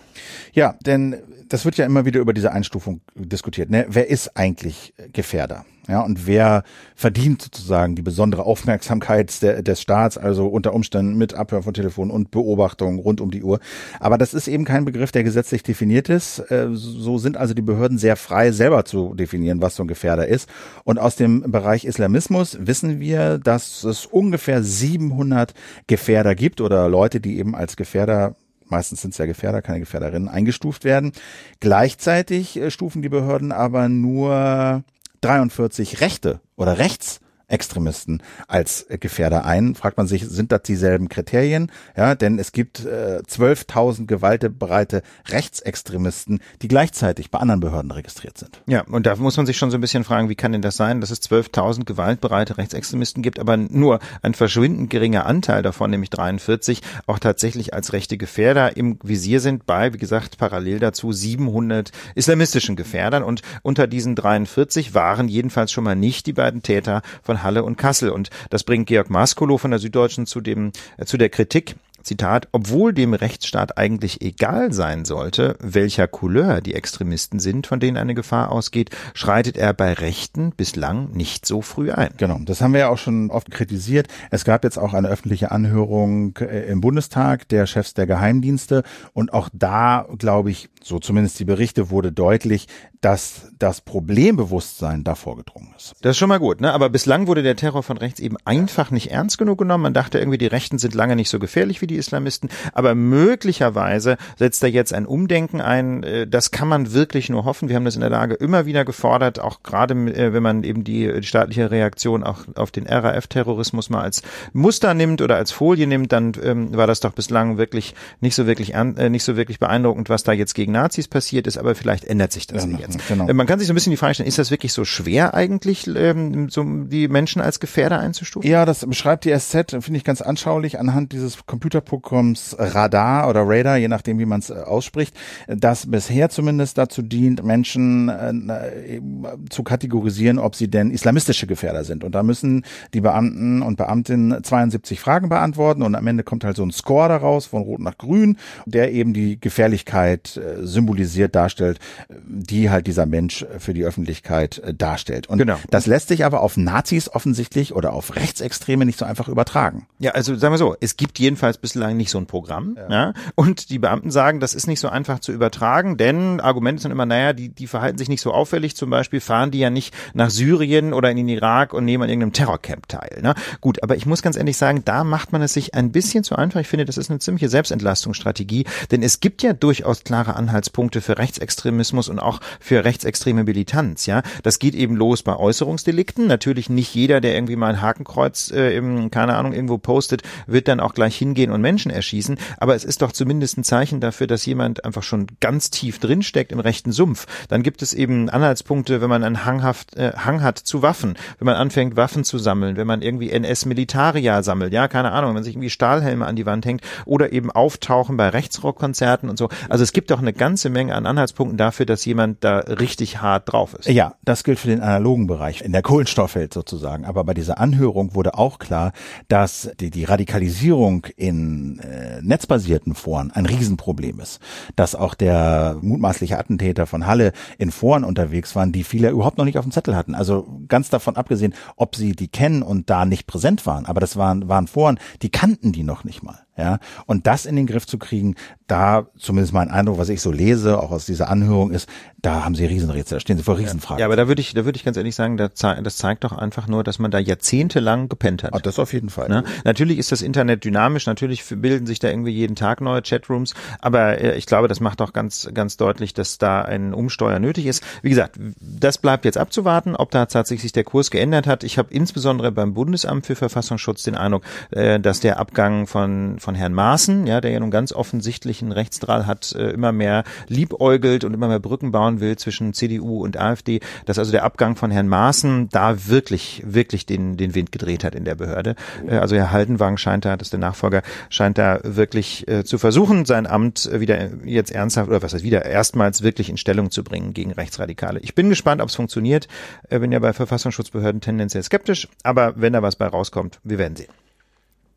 Ja, denn das wird ja immer wieder über diese Einstufung diskutiert. Ne? Wer ist eigentlich Gefährder? Ja, und wer verdient sozusagen die besondere Aufmerksamkeit der, des Staats, also unter Umständen mit Abhör von Telefon und Beobachtung rund um die Uhr. Aber das ist eben kein Begriff, der gesetzlich definiert ist. Äh, so sind also die Behörden sehr frei, selber zu definieren, was so ein Gefährder ist. Und aus dem Bereich Islamismus wissen wir, dass es ungefähr 700 Gefährder gibt oder Leute, die eben als Gefährder meistens sind es ja Gefährder, keine Gefährderinnen, eingestuft werden. Gleichzeitig äh, stufen die Behörden aber nur 43 Rechte oder Rechts Extremisten als Gefährder ein. Fragt man sich, sind das dieselben Kriterien? Ja, denn es gibt äh, 12.000 gewaltbereite Rechtsextremisten, die gleichzeitig bei anderen Behörden registriert sind. Ja, und da muss man sich schon so ein bisschen fragen, wie kann denn das sein, dass es 12.000 gewaltbereite Rechtsextremisten gibt, aber nur ein verschwindend geringer Anteil davon, nämlich 43, auch tatsächlich als rechte Gefährder im Visier sind bei, wie gesagt, parallel dazu 700 islamistischen Gefährdern und unter diesen 43 waren jedenfalls schon mal nicht die beiden Täter von Halle und Kassel. Und das bringt Georg Maskolo von der Süddeutschen zu dem, äh, zu der Kritik, Zitat, obwohl dem Rechtsstaat eigentlich egal sein sollte, welcher Couleur die Extremisten sind, von denen eine Gefahr ausgeht, schreitet er bei Rechten bislang nicht so früh ein. Genau, das haben wir ja auch schon oft kritisiert. Es gab jetzt auch eine öffentliche Anhörung äh, im Bundestag der Chefs der Geheimdienste und auch da, glaube ich, so zumindest die Berichte, wurde deutlich, dass das Problembewusstsein da vorgedrungen ist. Das ist schon mal gut, ne? Aber bislang wurde der Terror von rechts eben einfach nicht ernst genug genommen. Man dachte irgendwie, die Rechten sind lange nicht so gefährlich wie die Islamisten. Aber möglicherweise setzt da jetzt ein Umdenken ein. Äh, das kann man wirklich nur hoffen. Wir haben das in der Lage immer wieder gefordert, auch gerade äh, wenn man eben die staatliche Reaktion auch auf den RAF-Terrorismus mal als Muster nimmt oder als Folie nimmt, dann ähm, war das doch bislang wirklich nicht so wirklich äh, nicht so wirklich beeindruckend, was da jetzt gegen Nazis passiert ist. Aber vielleicht ändert sich das ja, jetzt. Genau. Man kann sich so ein bisschen die Frage stellen: Ist das wirklich so schwer eigentlich, ähm, so die Menschen als Gefährder einzustufen? Ja, das beschreibt die SZ, finde ich ganz anschaulich anhand dieses Computer Publikums Radar oder Radar, je nachdem, wie man es äh, ausspricht, das bisher zumindest dazu dient, Menschen äh, zu kategorisieren, ob sie denn islamistische Gefährder sind. Und da müssen die Beamten und Beamtinnen 72 Fragen beantworten und am Ende kommt halt so ein Score daraus von Rot nach Grün, der eben die Gefährlichkeit äh, symbolisiert, darstellt, die halt dieser Mensch für die Öffentlichkeit äh, darstellt. Und genau. das lässt sich aber auf Nazis offensichtlich oder auf Rechtsextreme nicht so einfach übertragen. Ja, also sagen wir so, es gibt jedenfalls bis bislang nicht so ein Programm. Ja. ja. Und die Beamten sagen, das ist nicht so einfach zu übertragen, denn Argumente sind immer, naja, die, die verhalten sich nicht so auffällig. Zum Beispiel fahren die ja nicht nach Syrien oder in den Irak und nehmen an irgendeinem Terrorcamp teil. Ne? Gut, aber ich muss ganz ehrlich sagen, da macht man es sich ein bisschen zu einfach. Ich finde, das ist eine ziemliche Selbstentlastungsstrategie, denn es gibt ja durchaus klare Anhaltspunkte für Rechtsextremismus und auch für rechtsextreme Militanz. Ja, das geht eben los bei Äußerungsdelikten. Natürlich nicht jeder, der irgendwie mal ein Hakenkreuz äh, im, keine Ahnung, irgendwo postet, wird dann auch gleich hingehen und Menschen erschießen. Aber es ist doch zumindest ein Zeichen dafür, dass jemand einfach schon ganz tief drinsteckt im rechten Sumpf. Dann gibt es eben Anhaltspunkte, wenn man einen Hanghaft, äh, Hang hat zu Waffen, wenn man anfängt, Waffen zu sammeln, wenn man irgendwie NS-Militaria sammelt, ja, keine Ahnung, wenn man sich irgendwie Stahlhelme an die Wand hängt oder eben auftauchen bei Rechtsrockkonzerten und so. Also es gibt doch eine ganze Menge an Anhaltspunkten dafür, dass jemand da richtig hart drauf ist. Ja, das gilt für den analogen Bereich, in der Kohlenstoffwelt sozusagen. Aber bei dieser Anhörung wurde auch klar, dass die, die Radikalisierung in äh, netzbasierten Foren ein Riesenproblem ist. Dass auch der mutmaßliche Attentäter von Halle in Foren unterwegs waren, die viele überhaupt noch nicht auf dem Zettel hatten. Also ganz davon abgesehen, ob sie die kennen und da nicht präsent waren. Aber das waren, waren Foren, die kannten die noch nicht mal. Ja, und das in den Griff zu kriegen, da zumindest mein Eindruck, was ich so lese, auch aus dieser Anhörung ist, da haben sie Riesenrätsel, da stehen sie vor Riesenfragen. Ja, aber da würde ich, da würde ich ganz ehrlich sagen, das zeigt doch einfach nur, dass man da jahrzehntelang gepennt hat. Ach, das auf jeden Fall. Ne? Natürlich ist das Internet dynamisch, natürlich bilden sich da irgendwie jeden Tag neue Chatrooms, aber äh, ich glaube, das macht auch ganz, ganz deutlich, dass da ein Umsteuer nötig ist. Wie gesagt, das bleibt jetzt abzuwarten, ob da tatsächlich sich der Kurs geändert hat. Ich habe insbesondere beim Bundesamt für Verfassungsschutz den Eindruck, äh, dass der Abgang von, von von Herrn Maaßen, ja, der ja nun ganz offensichtlich einen Rechtsdrall hat, äh, immer mehr liebäugelt und immer mehr Brücken bauen will zwischen CDU und AfD, dass also der Abgang von Herrn Maaßen da wirklich, wirklich den, den Wind gedreht hat in der Behörde. Äh, also Herr Haldenwang scheint da, das ist der Nachfolger, scheint da wirklich äh, zu versuchen, sein Amt wieder jetzt ernsthaft, oder was heißt wieder, erstmals wirklich in Stellung zu bringen gegen Rechtsradikale. Ich bin gespannt, ob es funktioniert. Äh, bin ja bei Verfassungsschutzbehörden tendenziell skeptisch, aber wenn da was bei rauskommt, wir werden sehen.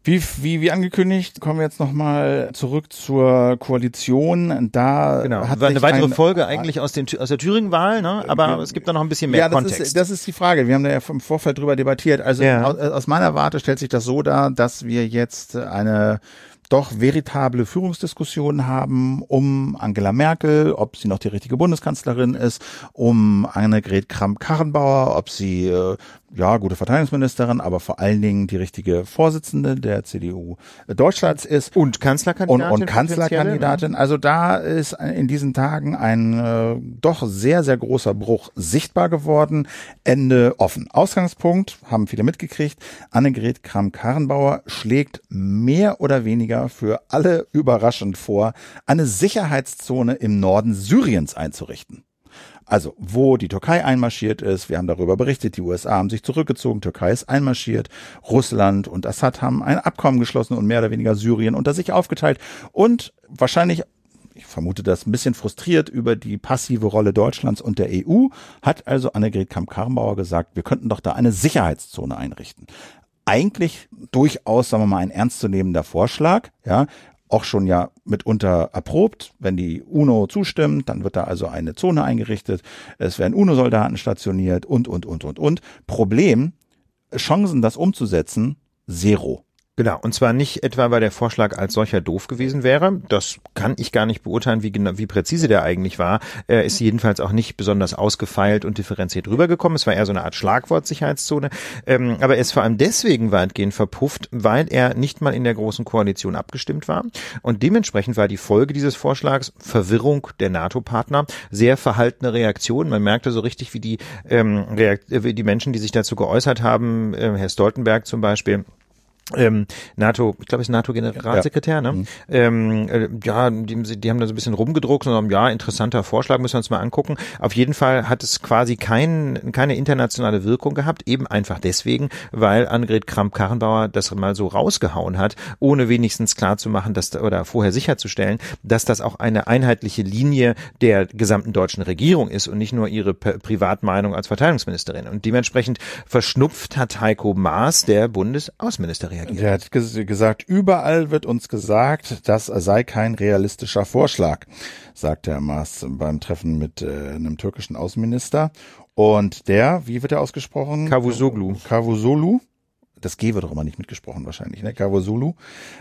Wie, wie, wie angekündigt, kommen wir jetzt nochmal zurück zur Koalition. Da genau. hat war eine weitere ein, Folge eigentlich aus, den, aus der Thüringen-Wahl, ne? aber äh, es gibt da noch ein bisschen mehr ja, das Kontext. Ist, das ist die Frage. Wir haben da ja im Vorfeld drüber debattiert. Also ja. aus, aus meiner Warte stellt sich das so dar, dass wir jetzt eine doch veritable Führungsdiskussionen haben um Angela Merkel, ob sie noch die richtige Bundeskanzlerin ist, um Annegret Kramp-Karrenbauer, ob sie äh, ja, gute Verteidigungsministerin, aber vor allen Dingen die richtige Vorsitzende der CDU Deutschlands ist. Und Kanzlerkandidatin. Und, und Kanzlerkandidatin. Also da ist in diesen Tagen ein äh, doch sehr, sehr großer Bruch sichtbar geworden. Ende offen. Ausgangspunkt, haben viele mitgekriegt, Annegret Kramp-Karrenbauer schlägt mehr oder weniger für alle überraschend vor, eine Sicherheitszone im Norden Syriens einzurichten. Also, wo die Türkei einmarschiert ist, wir haben darüber berichtet, die USA haben sich zurückgezogen, Türkei ist einmarschiert, Russland und Assad haben ein Abkommen geschlossen und mehr oder weniger Syrien unter sich aufgeteilt und wahrscheinlich ich vermute das ein bisschen frustriert über die passive Rolle Deutschlands und der EU, hat also Annegret Kamp-Karrenbauer gesagt, wir könnten doch da eine Sicherheitszone einrichten. Eigentlich durchaus, sagen wir mal, ein ernstzunehmender Vorschlag, ja, auch schon ja mitunter erprobt. Wenn die UNO zustimmt, dann wird da also eine Zone eingerichtet, es werden UNO-Soldaten stationiert und, und, und, und, und. Problem, Chancen, das umzusetzen, zero. Genau, und zwar nicht etwa, weil der Vorschlag als solcher doof gewesen wäre. Das kann ich gar nicht beurteilen, wie genau, wie präzise der eigentlich war. Er ist jedenfalls auch nicht besonders ausgefeilt und differenziert rübergekommen. Es war eher so eine Art Schlagwort-Sicherheitszone. Ähm, aber er ist vor allem deswegen weitgehend verpufft, weil er nicht mal in der großen Koalition abgestimmt war. Und dementsprechend war die Folge dieses Vorschlags Verwirrung der NATO-Partner, sehr verhaltene Reaktion. Man merkte so richtig, wie die, ähm, wie die Menschen, die sich dazu geäußert haben, äh, Herr Stoltenberg zum Beispiel, ähm, NATO, ich glaube, ist NATO-Generalsekretär, ja. ne? Mhm. Ähm, äh, ja, die, die haben da so ein bisschen rumgedruckt und haben, ja, interessanter Vorschlag, müssen wir uns mal angucken. Auf jeden Fall hat es quasi kein, keine internationale Wirkung gehabt, eben einfach deswegen, weil Annegret Kramp-Karrenbauer das mal so rausgehauen hat, ohne wenigstens klar zu machen, dass, oder vorher sicherzustellen, dass das auch eine einheitliche Linie der gesamten deutschen Regierung ist und nicht nur ihre Privatmeinung als Verteidigungsministerin. Und dementsprechend verschnupft hat Heiko Maas, der Bundesaußenminister, reagiert. Der hat gesagt, überall wird uns gesagt, das sei kein realistischer Vorschlag, sagte Herr Maas beim Treffen mit äh, einem türkischen Außenminister. Und der, wie wird er ausgesprochen? Kavusoglu. Kavusoglu das G wird doch immer nicht mitgesprochen wahrscheinlich, ne? Kawasulu.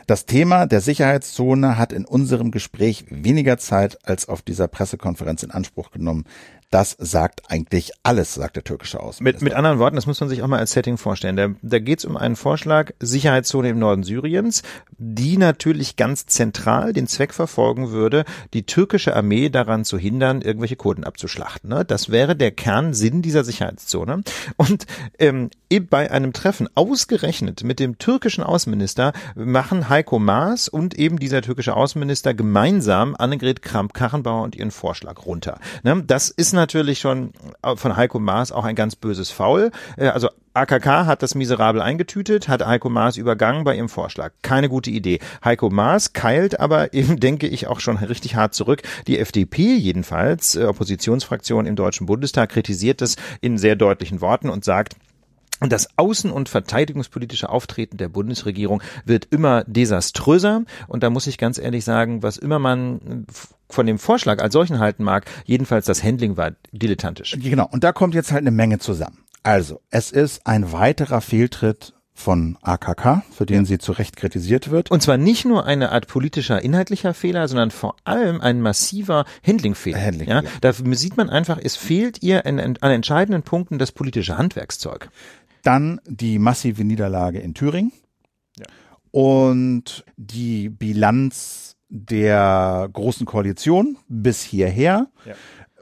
Das Thema der Sicherheitszone hat in unserem Gespräch weniger Zeit als auf dieser Pressekonferenz in Anspruch genommen. Das sagt eigentlich alles, sagt der türkische Außenminister. Mit, mit anderen Worten, das muss man sich auch mal als Setting vorstellen. Da, da geht es um einen Vorschlag Sicherheitszone im Norden Syriens, die natürlich ganz zentral den Zweck verfolgen würde, die türkische Armee daran zu hindern, irgendwelche Kurden abzuschlachten. Ne? Das wäre der Kernsinn dieser Sicherheitszone. Und ähm, bei einem Treffen ausgerechnet mit dem türkischen Außenminister machen Heiko Maas und eben dieser türkische Außenminister gemeinsam Annegret Kramp-Karrenbauer und ihren Vorschlag runter. Ne? Das ist natürlich schon von Heiko Maas auch ein ganz böses Faul. Äh, also AKK hat das miserabel eingetütet, hat Heiko Maas übergangen bei ihrem Vorschlag. Keine gute Idee. Heiko Maas keilt aber eben, denke ich, auch schon richtig hart zurück. Die FDP jedenfalls, äh, Oppositionsfraktion im Deutschen Bundestag, kritisiert das in sehr deutlichen Worten und sagt, das außen- und verteidigungspolitische Auftreten der Bundesregierung wird immer desaströser. Und da muss ich ganz ehrlich sagen, was immer man von dem Vorschlag als solchen halten mag, jedenfalls das Handling war dilettantisch. Genau, und da kommt jetzt halt eine Menge zusammen. Also, es ist ein weiterer Fehltritt von AKK, für den sie zu Recht kritisiert wird. Und zwar nicht nur eine Art politischer, inhaltlicher Fehler, sondern vor allem ein massiver Handlingfehler. Handling, ja, Da sieht man einfach, es fehlt ihr an, an entscheidenden Punkten das politische Handwerkszeug. Dann die massive Niederlage in Thüringen ja. und die Bilanz der großen Koalition bis hierher. Ja.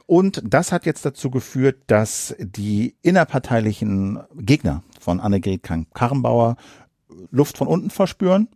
Und das hat jetzt dazu geführt, dass die innerparteilichen Gegner von Annegret Kramp-Karrenbauer Luft von unten verspüren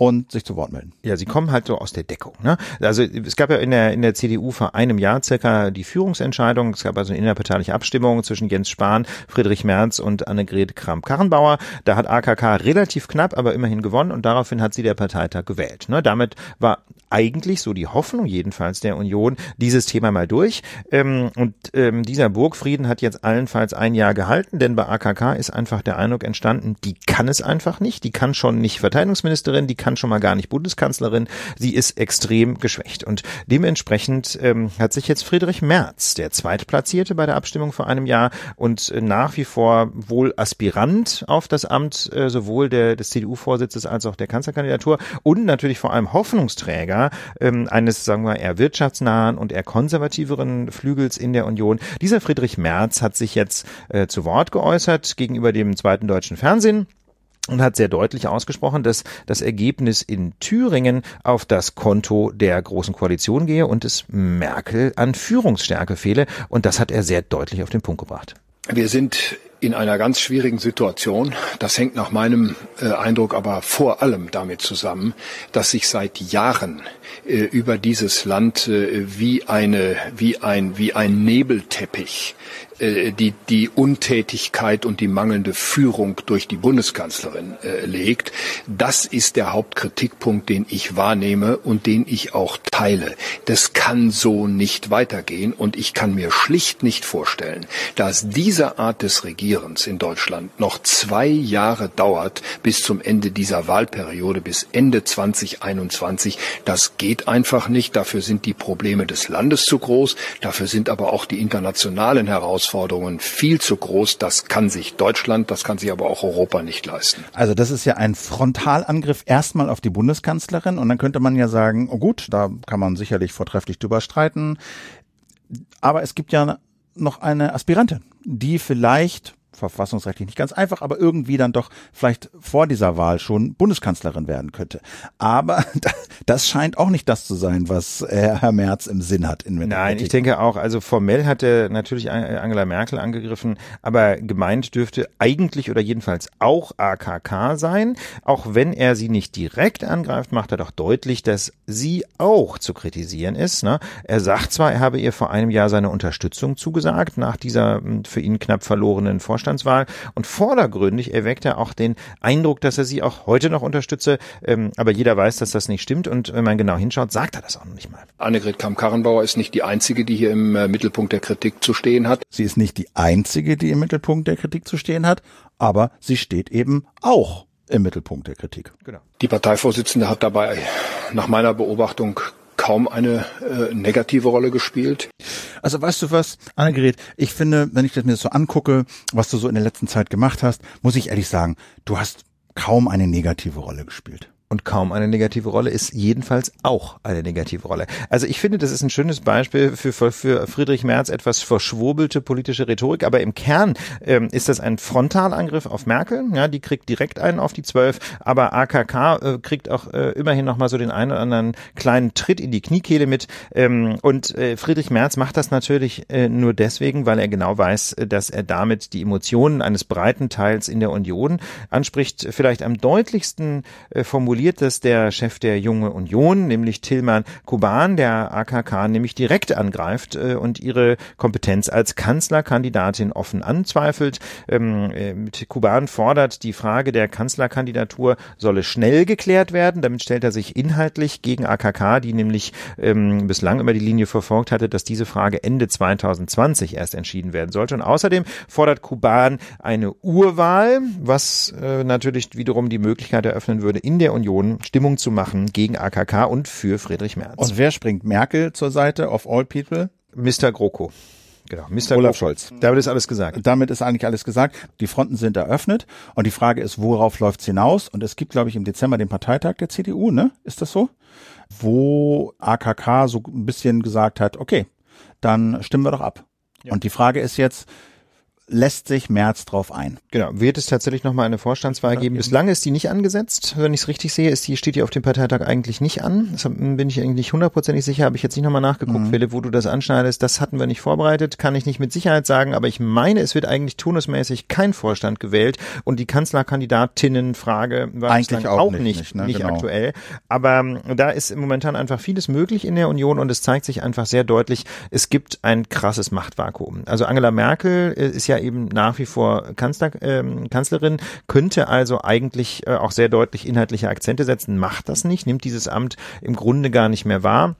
und sich zu Wort melden. Ja, sie kommen halt so aus der Deckung. Ne? Also es gab ja in der, in der CDU vor einem Jahr circa die Führungsentscheidung. Es gab also eine innerparteiliche Abstimmung zwischen Jens Spahn, Friedrich Merz und Annegret Kramp-Karrenbauer. Da hat AKK relativ knapp, aber immerhin gewonnen und daraufhin hat sie der Parteitag gewählt. Ne? Damit war eigentlich so die Hoffnung jedenfalls der Union dieses Thema mal durch. Ähm, und ähm, dieser Burgfrieden hat jetzt allenfalls ein Jahr gehalten, denn bei AKK ist einfach der Eindruck entstanden, die kann es einfach nicht. Die kann schon nicht Verteidigungsministerin, die kann kann schon mal gar nicht Bundeskanzlerin. Sie ist extrem geschwächt. Und dementsprechend ähm, hat sich jetzt Friedrich Merz, der Zweitplatzierte bei der Abstimmung vor einem Jahr und äh, nach wie vor wohl Aspirant auf das Amt äh, sowohl der, des CDU-Vorsitzes als auch der Kanzlerkandidatur und natürlich vor allem Hoffnungsträger ähm, eines, sagen wir, eher wirtschaftsnahen und eher konservativeren Flügels in der Union. Dieser Friedrich Merz hat sich jetzt äh, zu Wort geäußert gegenüber dem zweiten deutschen Fernsehen und hat sehr deutlich ausgesprochen, dass das Ergebnis in Thüringen auf das Konto der Großen Koalition gehe und es Merkel an Führungsstärke fehle. Und das hat er sehr deutlich auf den Punkt gebracht. Wir sind in einer ganz schwierigen Situation. Das hängt nach meinem äh, Eindruck aber vor allem damit zusammen, dass sich seit Jahren äh, über dieses Land äh, wie eine wie ein wie ein Nebelteppich die, die Untätigkeit und die mangelnde Führung durch die Bundeskanzlerin äh, legt. Das ist der Hauptkritikpunkt, den ich wahrnehme und den ich auch teile. Das kann so nicht weitergehen und ich kann mir schlicht nicht vorstellen, dass diese Art des Regierens in Deutschland noch zwei Jahre dauert bis zum Ende dieser Wahlperiode, bis Ende 2021. Das geht einfach nicht. Dafür sind die Probleme des Landes zu groß. Dafür sind aber auch die internationalen Herausforderungen Herausforderungen viel zu groß. Das kann sich Deutschland, das kann sich aber auch Europa nicht leisten. Also das ist ja ein Frontalangriff erstmal auf die Bundeskanzlerin und dann könnte man ja sagen, oh gut, da kann man sicherlich vortrefflich drüber streiten. Aber es gibt ja noch eine Aspirantin, die vielleicht verfassungsrechtlich nicht ganz einfach, aber irgendwie dann doch vielleicht vor dieser Wahl schon Bundeskanzlerin werden könnte. Aber das scheint auch nicht das zu sein, was äh, Herr Merz im Sinn hat. In Nein, ich denke auch, also formell hat er natürlich Angela Merkel angegriffen, aber gemeint dürfte eigentlich oder jedenfalls auch AKK sein. Auch wenn er sie nicht direkt angreift, macht er doch deutlich, dass sie auch zu kritisieren ist. Ne? Er sagt zwar, er habe ihr vor einem Jahr seine Unterstützung zugesagt, nach dieser hm, für ihn knapp verlorenen Vorstandswahl und vordergründig erweckt er auch den Eindruck, dass er sie auch heute noch unterstütze. Ähm, aber jeder weiß, dass das nicht stimmt und wenn man genau hinschaut, sagt er das auch noch nicht mal. Annegret Kamm-Karrenbauer ist nicht die einzige, die hier im äh, Mittelpunkt der Kritik zu stehen hat. Sie ist nicht die einzige, die im Mittelpunkt der Kritik zu stehen hat, aber sie steht eben auch im Mittelpunkt der Kritik. Genau. Die Parteivorsitzende hat dabei nach meiner Beobachtung kaum eine äh, negative Rolle gespielt. Also weißt du was, Annegret, ich finde, wenn ich das mir so angucke, was du so in der letzten Zeit gemacht hast, muss ich ehrlich sagen, du hast kaum eine negative Rolle gespielt und kaum eine negative Rolle ist jedenfalls auch eine negative Rolle. Also ich finde, das ist ein schönes Beispiel für, für Friedrich Merz etwas verschwurbelte politische Rhetorik, aber im Kern ähm, ist das ein Frontalangriff auf Merkel, ja, die kriegt direkt einen auf die Zwölf, aber AKK äh, kriegt auch äh, immerhin nochmal so den einen oder anderen kleinen Tritt in die Kniekehle mit. Ähm, und äh, Friedrich Merz macht das natürlich äh, nur deswegen, weil er genau weiß, dass er damit die Emotionen eines breiten Teils in der Union anspricht, vielleicht am deutlichsten äh, formuliert formuliert das der Chef der Junge Union, nämlich Tilman Kuban, der AKK nämlich direkt angreift äh, und ihre Kompetenz als Kanzlerkandidatin offen anzweifelt. Ähm, äh, Kuban fordert, die Frage der Kanzlerkandidatur solle schnell geklärt werden. Damit stellt er sich inhaltlich gegen AKK, die nämlich ähm, bislang immer die Linie verfolgt hatte, dass diese Frage Ende 2020 erst entschieden werden sollte. Und außerdem fordert Kuban eine Urwahl, was äh, natürlich wiederum die Möglichkeit eröffnen würde, in der Union Union Stimmung zu machen gegen AKK und für Friedrich Merz. Und wer springt Merkel zur Seite of all people? Mr. GroKo. Genau, Mr. Olaf Scholz. Damit ist alles gesagt. Damit ist eigentlich alles gesagt. Die Fronten sind eröffnet und die Frage ist, worauf läuft's hinaus? Und es gibt, glaube ich, im Dezember den Parteitag der CDU, ne? Ist das so? Wo AKK so ein bisschen gesagt hat, okay, dann stimmen wir doch ab. Ja. Und die Frage ist jetzt, lässt sich März drauf ein. Genau. Wird es tatsächlich nochmal eine Vorstandswahl geben? Bislang ist die nicht angesetzt. Wenn ich es richtig sehe, ist die, steht die auf dem Parteitag eigentlich nicht an. Das bin ich eigentlich hundertprozentig sicher. Habe ich jetzt nicht nochmal nachgeguckt, mhm. Philipp, wo du das anschneidest. Das hatten wir nicht vorbereitet. Kann ich nicht mit Sicherheit sagen. Aber ich meine, es wird eigentlich turnusmäßig kein Vorstand gewählt. Und die Kanzlerkandidatinnenfrage war eigentlich auch, auch, nicht, nicht, ne? nicht genau. aktuell. Aber ähm, da ist momentan einfach vieles möglich in der Union und es zeigt sich einfach sehr deutlich, es gibt ein krasses Machtvakuum. Also Angela Merkel äh, ist ja eben nach wie vor Kanzler, ähm, Kanzlerin, könnte also eigentlich äh, auch sehr deutlich inhaltliche Akzente setzen, macht das nicht, nimmt dieses Amt im Grunde gar nicht mehr wahr.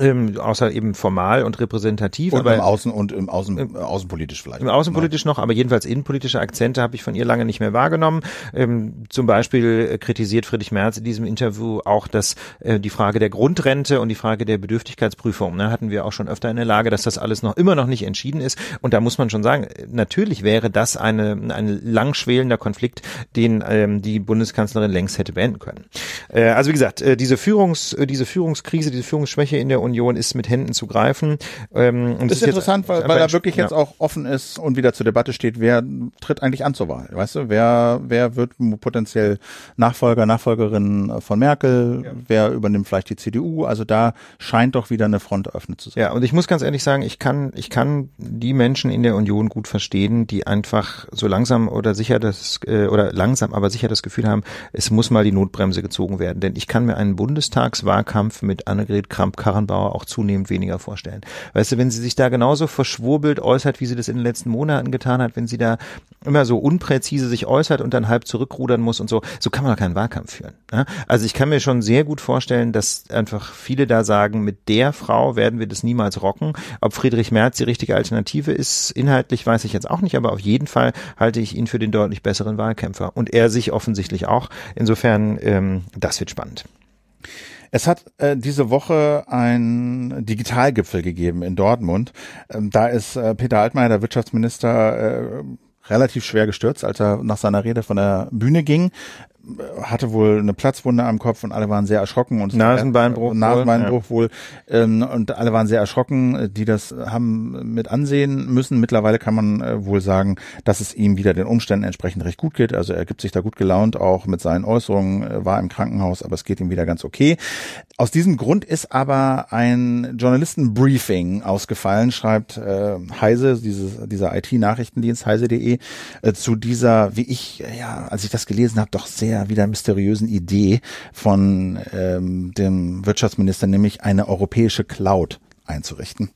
Ähm, außer eben formal und repräsentativ. Und aber im Außen und im Außen, im, äh, außenpolitisch vielleicht. Im Außenpolitisch noch, aber jedenfalls innenpolitische Akzente habe ich von ihr lange nicht mehr wahrgenommen. Ähm, zum Beispiel äh, kritisiert Friedrich Merz in diesem Interview auch, dass äh, die Frage der Grundrente und die Frage der Bedürftigkeitsprüfung, ne, hatten wir auch schon öfter in der Lage, dass das alles noch immer noch nicht entschieden ist. Und da muss man schon sagen, natürlich wäre das eine, ein langschwelender Konflikt, den ähm, die Bundeskanzlerin längst hätte beenden können. Äh, also wie gesagt, äh, diese Führungs, äh, diese Führungskrise, diese Führungsschwäche in der Union ist mit Händen zu greifen. Ähm, und das ist interessant, weil, weil er wirklich ja. jetzt auch offen ist und wieder zur Debatte steht, wer tritt eigentlich an zur Wahl? Weißt du, wer, wer wird potenziell Nachfolger, Nachfolgerin von Merkel? Ja. Wer übernimmt vielleicht die CDU? Also da scheint doch wieder eine Front eröffnet zu sein. Ja, und ich muss ganz ehrlich sagen, ich kann, ich kann die Menschen in der Union gut verstehen, die einfach so langsam oder sicher das, äh, oder langsam, aber sicher das Gefühl haben, es muss mal die Notbremse gezogen werden. Denn ich kann mir einen Bundestagswahlkampf mit Annegret Kramp-Karrenbauer Bauer auch zunehmend weniger vorstellen. Weißt du, wenn sie sich da genauso verschwurbelt äußert, wie sie das in den letzten Monaten getan hat, wenn sie da immer so unpräzise sich äußert und dann halb zurückrudern muss und so, so kann man doch keinen Wahlkampf führen. Ne? Also ich kann mir schon sehr gut vorstellen, dass einfach viele da sagen, mit der Frau werden wir das niemals rocken. Ob Friedrich Merz die richtige Alternative ist, inhaltlich weiß ich jetzt auch nicht, aber auf jeden Fall halte ich ihn für den deutlich besseren Wahlkämpfer und er sich offensichtlich auch. Insofern, ähm, das wird spannend. Es hat äh, diese Woche ein Digitalgipfel gegeben in Dortmund. Ähm, da ist äh, Peter Altmaier, der Wirtschaftsminister, äh, relativ schwer gestürzt, als er nach seiner Rede von der Bühne ging hatte wohl eine Platzwunde am Kopf und alle waren sehr erschrocken und Nasenbeinbruch, Nasenbeinbruch wohl, ja. wohl ähm, und alle waren sehr erschrocken, die das haben mit ansehen müssen. Mittlerweile kann man äh, wohl sagen, dass es ihm wieder den Umständen entsprechend recht gut geht. Also er gibt sich da gut gelaunt, auch mit seinen Äußerungen, äh, war im Krankenhaus, aber es geht ihm wieder ganz okay. Aus diesem Grund ist aber ein Journalistenbriefing ausgefallen, schreibt äh, Heise, dieses, dieser IT-Nachrichtendienst heise.de, äh, zu dieser, wie ich, ja, als ich das gelesen habe, doch sehr der wieder mysteriösen Idee von ähm, dem Wirtschaftsminister, nämlich eine europäische Cloud einzurichten.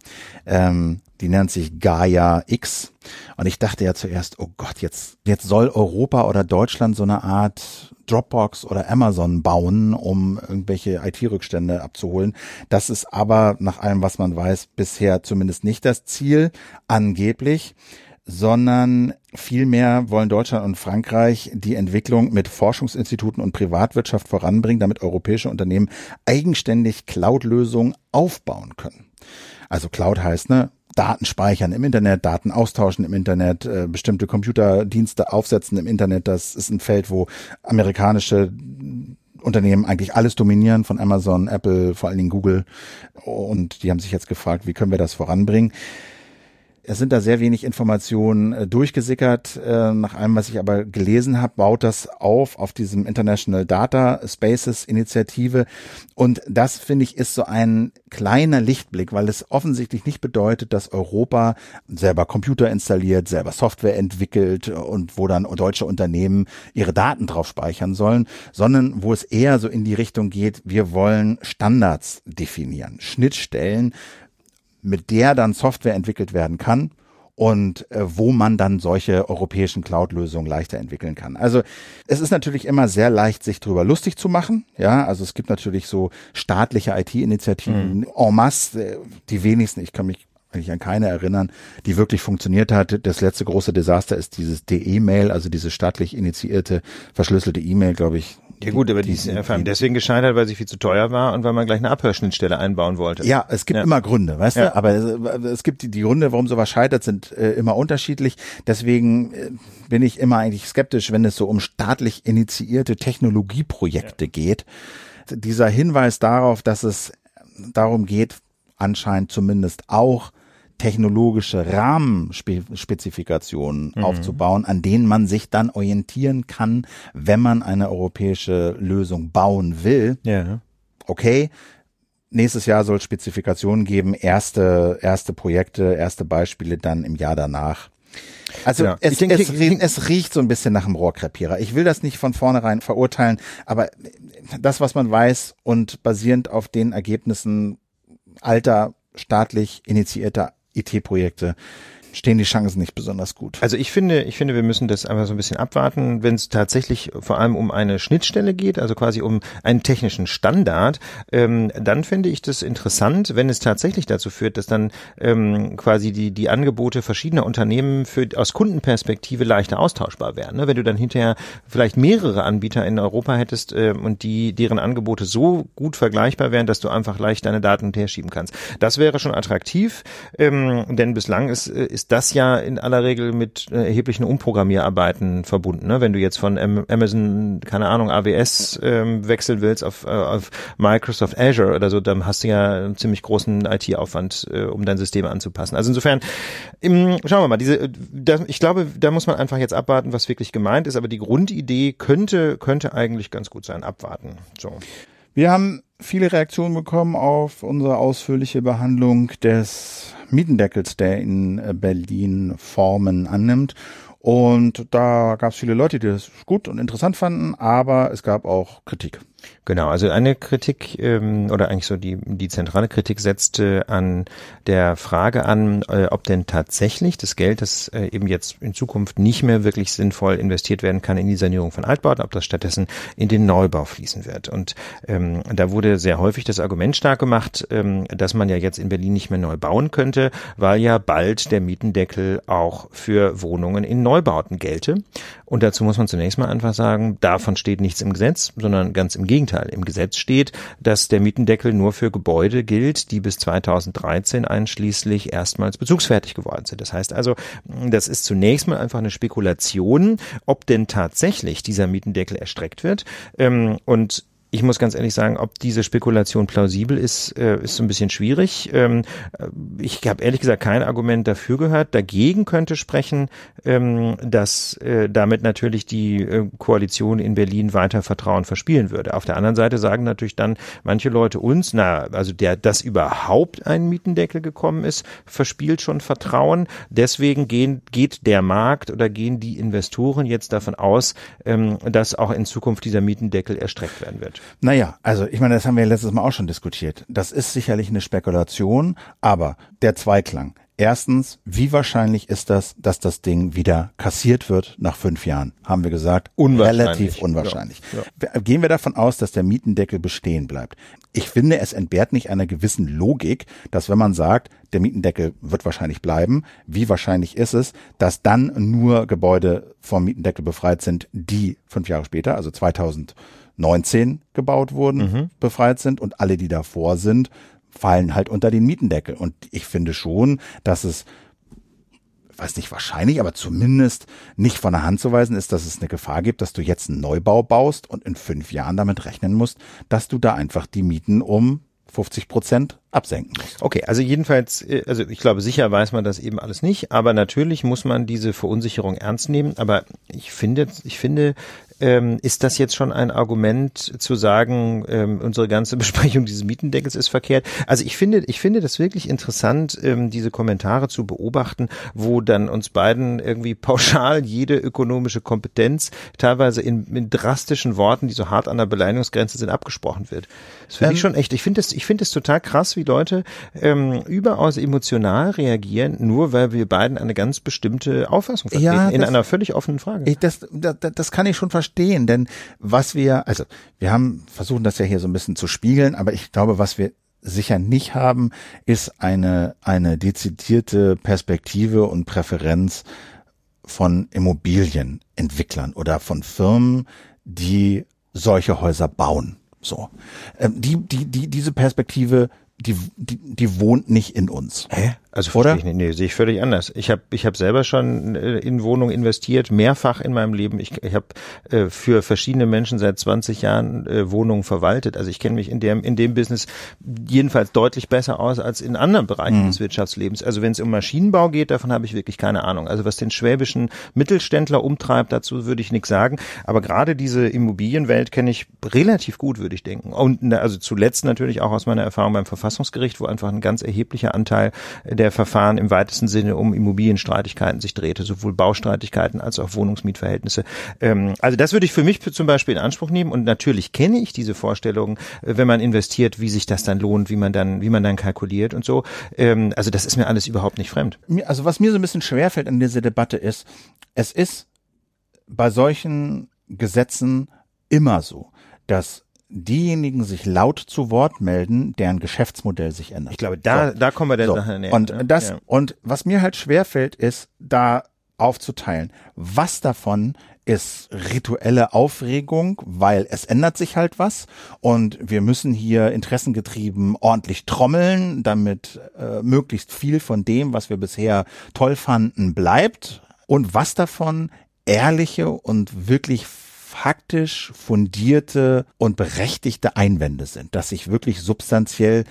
Ähm, die nennt sich Gaia X. Und ich dachte ja zuerst, oh Gott, jetzt, jetzt soll Europa oder Deutschland so eine Art Dropbox oder Amazon bauen, um irgendwelche IT-Rückstände abzuholen. Das ist aber nach allem, was man weiß, bisher zumindest nicht das Ziel, angeblich sondern Vielmehr wollen Deutschland und Frankreich die Entwicklung mit Forschungsinstituten und Privatwirtschaft voranbringen, damit europäische Unternehmen eigenständig Cloud-Lösungen aufbauen können. Also Cloud heißt, ne, Daten speichern im Internet, Daten austauschen im Internet, äh, bestimmte Computerdienste aufsetzen im Internet. Das ist ein Feld, wo amerikanische Unternehmen eigentlich alles dominieren, von Amazon, Apple, vor allen Dingen Google. Und die haben sich jetzt gefragt, wie können wir das voranbringen? Es sind da sehr wenig Informationen äh, durchgesickert. Äh, nach allem, was ich aber gelesen habe, baut das auf auf diesem International Data Spaces Initiative. Und das, finde ich, ist so ein kleiner Lichtblick, weil es offensichtlich nicht bedeutet, dass Europa selber Computer installiert, selber Software entwickelt und wo dann deutsche Unternehmen ihre Daten drauf speichern sollen, sondern wo es eher so in die Richtung geht, wir wollen Standards definieren, Schnittstellen, mit der dann Software entwickelt werden kann und äh, wo man dann solche europäischen Cloud-Lösungen leichter entwickeln kann. Also es ist natürlich immer sehr leicht, sich darüber lustig zu machen. Ja, also es gibt natürlich so staatliche IT-Initiativen mhm. en masse, äh, die wenigsten, ich kann mich eigentlich an keine erinnern, die wirklich funktioniert hat. Das letzte große Desaster ist dieses DE-Mail, also diese staatlich initiierte verschlüsselte E-Mail, glaube ich, ja gut, aber die, die ist vor allem deswegen gescheitert, weil sie viel zu teuer war und weil man gleich eine Abhörschnittstelle einbauen wollte. Ja, es gibt ja. immer Gründe, weißt ja. du? Aber es, es, gibt die, die Gründe, warum sowas scheitert, sind äh, immer unterschiedlich. Deswegen äh, bin ich immer eigentlich skeptisch, wenn es so um staatlich initiierte Technologieprojekte ja. geht. Dieser Hinweis darauf, dass es darum geht, anscheinend zumindest auch technologische Rahmenspezifikationen mhm. aufzubauen, an denen man sich dann orientieren kann, wenn man eine europäische Lösung bauen will. Ja. Okay, nächstes Jahr soll es Spezifikationen geben, erste, erste Projekte, erste Beispiele dann im Jahr danach. Also ja. es, denke, es, es, riecht so ein bisschen nach einem Rohrkrepierer. Ich will das nicht von vornherein verurteilen, aber das, was man weiß und basierend auf den Ergebnissen alter staatlich initiierter IT-Projekte stehen die Chancen nicht besonders gut. Also ich finde, ich finde, wir müssen das einfach so ein bisschen abwarten, wenn es tatsächlich vor allem um eine Schnittstelle geht, also quasi um einen technischen Standard, ähm, dann finde ich das interessant, wenn es tatsächlich dazu führt, dass dann ähm, quasi die die Angebote verschiedener Unternehmen für aus Kundenperspektive leichter austauschbar wären. Ne? Wenn du dann hinterher vielleicht mehrere Anbieter in Europa hättest äh, und die deren Angebote so gut vergleichbar wären, dass du einfach leicht deine Daten herschieben kannst. Das wäre schon attraktiv, ähm, denn bislang ist, ist äh, ist das ja in aller Regel mit äh, erheblichen Umprogrammierarbeiten verbunden. Ne? Wenn du jetzt von Amazon, keine Ahnung, AWS ähm, wechseln willst auf, äh, auf Microsoft Azure oder so, dann hast du ja einen ziemlich großen IT-Aufwand, äh, um dein System anzupassen. Also insofern, im, schauen wir mal, diese, da, ich glaube, da muss man einfach jetzt abwarten, was wirklich gemeint ist, aber die Grundidee könnte, könnte eigentlich ganz gut sein. Abwarten. So. Wir haben viele Reaktionen bekommen auf unsere ausführliche Behandlung des Mietendeckels, der in äh, Berlin Formen annimmt. Und da gab es viele Leute, die das gut und interessant fanden, aber es gab auch Kritik. Genau, also eine Kritik ähm, oder eigentlich so die die zentrale Kritik setzte an der Frage an, äh, ob denn tatsächlich das Geld, das äh, eben jetzt in Zukunft nicht mehr wirklich sinnvoll investiert werden kann in die Sanierung von Altbauten, ob das stattdessen in den Neubau fließen wird. Und ähm, da wurde sehr häufig das Argument stark gemacht, ähm, dass man ja jetzt in Berlin nicht mehr neu bauen könnte, weil ja bald der Mietendeckel auch für Wohnungen in Neubauten gelte. Und dazu muss man zunächst mal einfach sagen, davon steht nichts im Gesetz, sondern ganz im Gegenteil. Im Gesetz steht, dass der Mietendeckel nur für Gebäude gilt, die bis 2013 einschließlich erstmals bezugsfertig geworden sind. Das heißt also, das ist zunächst mal einfach eine Spekulation, ob denn tatsächlich dieser Mietendeckel erstreckt wird. Ähm, und ich muss ganz ehrlich sagen, ob diese Spekulation plausibel ist, äh, ist so ein bisschen schwierig. Ähm, äh, ich habe ehrlich gesagt kein Argument dafür gehört. Dagegen könnte sprechen, ähm, dass äh, damit natürlich die Koalition in Berlin weiter Vertrauen verspielen würde. Auf der anderen Seite sagen natürlich dann manche Leute uns, na, also der, dass überhaupt ein Mietendeckel gekommen ist, verspielt schon Vertrauen. Deswegen gehen, geht der Markt oder gehen die Investoren jetzt davon aus, ähm, dass auch in Zukunft dieser Mietendeckel erstreckt werden wird. Naja, also ich meine, das haben wir letztes Mal auch schon diskutiert. Das ist sicherlich eine Spekulation, aber der Zweiklang. Erstens, wie wahrscheinlich ist das, dass das Ding wieder kassiert wird nach fünf Jahren? Haben wir gesagt. Unwahrscheinlich. Relativ unwahrscheinlich. Ja, ja. Gehen wir davon aus, dass der Mietendeckel bestehen bleibt. Ich finde, es entbehrt nicht einer gewissen Logik, dass wenn man sagt, der Mietendeckel wird wahrscheinlich bleiben, wie wahrscheinlich ist es, dass dann nur Gebäude vom Mietendeckel befreit sind, die fünf Jahre später, also 2019 gebaut wurden, mhm. befreit sind und alle, die davor sind, fallen halt unter den Mietendeckel. Und ich finde schon, dass es weiß nicht wahrscheinlich, aber zumindest nicht von der Hand zu weisen ist, dass es eine Gefahr gibt, dass du jetzt einen Neubau baust und in fünf Jahren damit rechnen musst, dass du da einfach die Mieten um 50 Prozent absenken musst. Okay, also jedenfalls, äh, also ich glaube, sicher weiß man das eben alles nicht, aber natürlich muss man diese Verunsicherung ernst nehmen. Aber ich finde, ich finde, ähm, ist das jetzt schon ein Argument zu sagen, ähm, unsere ganze Besprechung dieses Mietendeckels ist verkehrt? Also ich finde, ich finde das wirklich interessant, ähm, diese Kommentare zu beobachten, wo dann uns beiden irgendwie pauschal jede ökonomische Kompetenz teilweise in, in drastischen Worten, die so hart an der Beleidigungsgrenze sind, abgesprochen wird. Das finde ich ähm. schon echt. Ich finde es, ich finde es total krass, wie Leute ähm, überaus emotional reagieren, nur weil wir beiden eine ganz bestimmte Auffassung vertreten ja, in einer völlig offenen Frage. Ich, das, das, das kann ich schon verstehen verstehen, denn was wir, also wir haben versuchen das ja hier so ein bisschen zu spiegeln, aber ich glaube, was wir sicher nicht haben, ist eine, eine dezidierte Perspektive und Präferenz von Immobilienentwicklern oder von Firmen, die solche Häuser bauen. So. Ähm, die, die, die, diese Perspektive, die, die, die wohnt nicht in uns. Hä? Also Oder? Ich nicht. Nee, sehe ich völlig anders. Ich habe ich hab selber schon äh, in Wohnungen investiert, mehrfach in meinem Leben. Ich, ich habe äh, für verschiedene Menschen seit 20 Jahren äh, Wohnungen verwaltet. Also ich kenne mich in dem, in dem Business jedenfalls deutlich besser aus als in anderen Bereichen mhm. des Wirtschaftslebens. Also wenn es um Maschinenbau geht, davon habe ich wirklich keine Ahnung. Also was den schwäbischen Mittelständler umtreibt, dazu würde ich nichts sagen. Aber gerade diese Immobilienwelt kenne ich relativ gut, würde ich denken. Und also zuletzt natürlich auch aus meiner Erfahrung beim Verfassungsgericht, wo einfach ein ganz erheblicher Anteil der Verfahren im weitesten Sinne um Immobilienstreitigkeiten sich drehte, sowohl Baustreitigkeiten als auch Wohnungsmietverhältnisse. Ähm, also das würde ich für mich zum Beispiel in Anspruch nehmen und natürlich kenne ich diese Vorstellungen, äh, wenn man investiert, wie sich das dann lohnt, wie man dann, wie man dann kalkuliert und so. Ähm, also das ist mir alles überhaupt nicht fremd. Also was mir so ein bisschen schwerfällt in dieser Debatte ist, es ist bei solchen Gesetzen immer so, dass diejenigen sich laut zu Wort melden, deren Geschäftsmodell sich ändert. Ich glaube, da, so. da kommen wir der so. Sache näher. Und ne? das, ja. und was mir halt schwerfällt, ist, da aufzuteilen. Was davon ist rituelle Aufregung, weil es ändert sich halt was und wir müssen hier interessengetrieben ordentlich trommeln, damit äh, möglichst viel von dem, was wir bisher toll fanden, bleibt. Und was davon ehrliche und wirklich faktisch fundierte und berechtigte Einwände sind, dass sich wirklich substanziell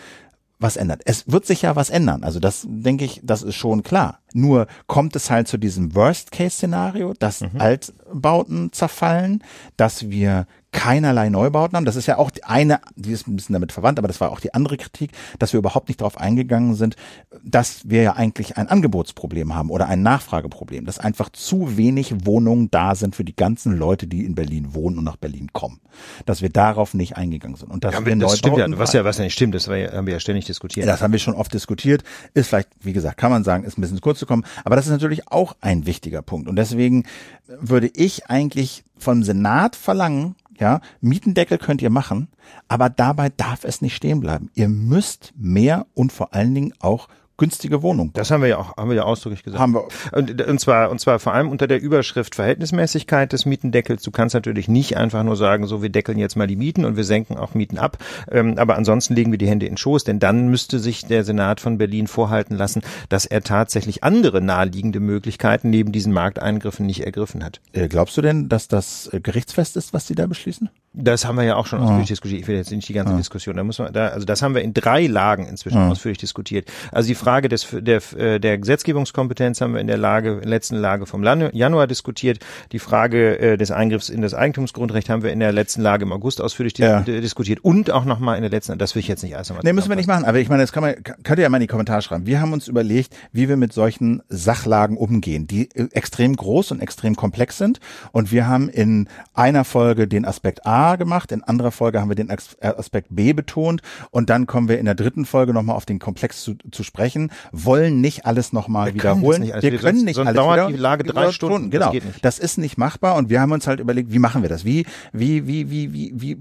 was ändert. Es wird sich ja was ändern. Also das denke ich, das ist schon klar. Nur kommt es halt zu diesem Worst-Case-Szenario, dass mhm. Altbauten zerfallen, dass wir keinerlei Neubauten haben. Das ist ja auch die eine, die ist ein bisschen damit verwandt, aber das war auch die andere Kritik, dass wir überhaupt nicht darauf eingegangen sind, dass wir ja eigentlich ein Angebotsproblem haben oder ein Nachfrageproblem, dass einfach zu wenig Wohnungen da sind für die ganzen Leute, die in Berlin wohnen und nach Berlin kommen. Dass wir darauf nicht eingegangen sind. Und dass ja, wir das stimmt ja, was ja, was ja nicht stimmt, das haben wir ja ständig diskutiert. Ja, das haben wir schon oft diskutiert. Ist vielleicht, wie gesagt, kann man sagen, ist ein bisschen kurz zu kommen. Aber das ist natürlich auch ein wichtiger Punkt. Und deswegen würde ich eigentlich vom Senat verlangen, ja, Mietendeckel könnt ihr machen, aber dabei darf es nicht stehen bleiben. Ihr müsst mehr und vor allen Dingen auch günstige Wohnung. Das haben wir ja auch, haben wir ja ausdrücklich gesagt. Haben wir. Und, und zwar, und zwar vor allem unter der Überschrift Verhältnismäßigkeit des Mietendeckels. Du kannst natürlich nicht einfach nur sagen, so wir deckeln jetzt mal die Mieten und wir senken auch Mieten ab. Ähm, aber ansonsten legen wir die Hände in Schoß, denn dann müsste sich der Senat von Berlin vorhalten lassen, dass er tatsächlich andere naheliegende Möglichkeiten neben diesen Markteingriffen nicht ergriffen hat. Äh, glaubst du denn, dass das äh, gerichtsfest ist, was sie da beschließen? Das haben wir ja auch schon ausführlich ja. diskutiert. Ich will jetzt nicht die ganze ja. Diskussion. Da muss man da, also das haben wir in drei Lagen inzwischen ja. ausführlich diskutiert. Also die Frage des der äh, der Gesetzgebungskompetenz haben wir in der Lage, in letzten Lage vom Januar diskutiert. Die Frage äh, des Eingriffs in das Eigentumsgrundrecht haben wir in der letzten Lage im August ausführlich ja. diskutiert und auch nochmal in der letzten. Das will ich jetzt nicht alles nochmal. Nee, müssen wir nicht machen. Aber ich meine, das kann man könnt ihr ja mal in die Kommentare schreiben. Wir haben uns überlegt, wie wir mit solchen Sachlagen umgehen, die äh, extrem groß und extrem komplex sind. Und wir haben in einer Folge den Aspekt A A gemacht, in anderer Folge haben wir den Aspekt B betont und dann kommen wir in der dritten Folge nochmal auf den Komplex zu, zu sprechen, wollen nicht alles nochmal wiederholen. Nicht alles wir können nicht alles dauert wieder, die Lage drei Stunden. Genau. Das. Das ist nicht machbar und wir haben uns halt überlegt, wie machen wir das? Wie, wie, wie, wie, wie, wie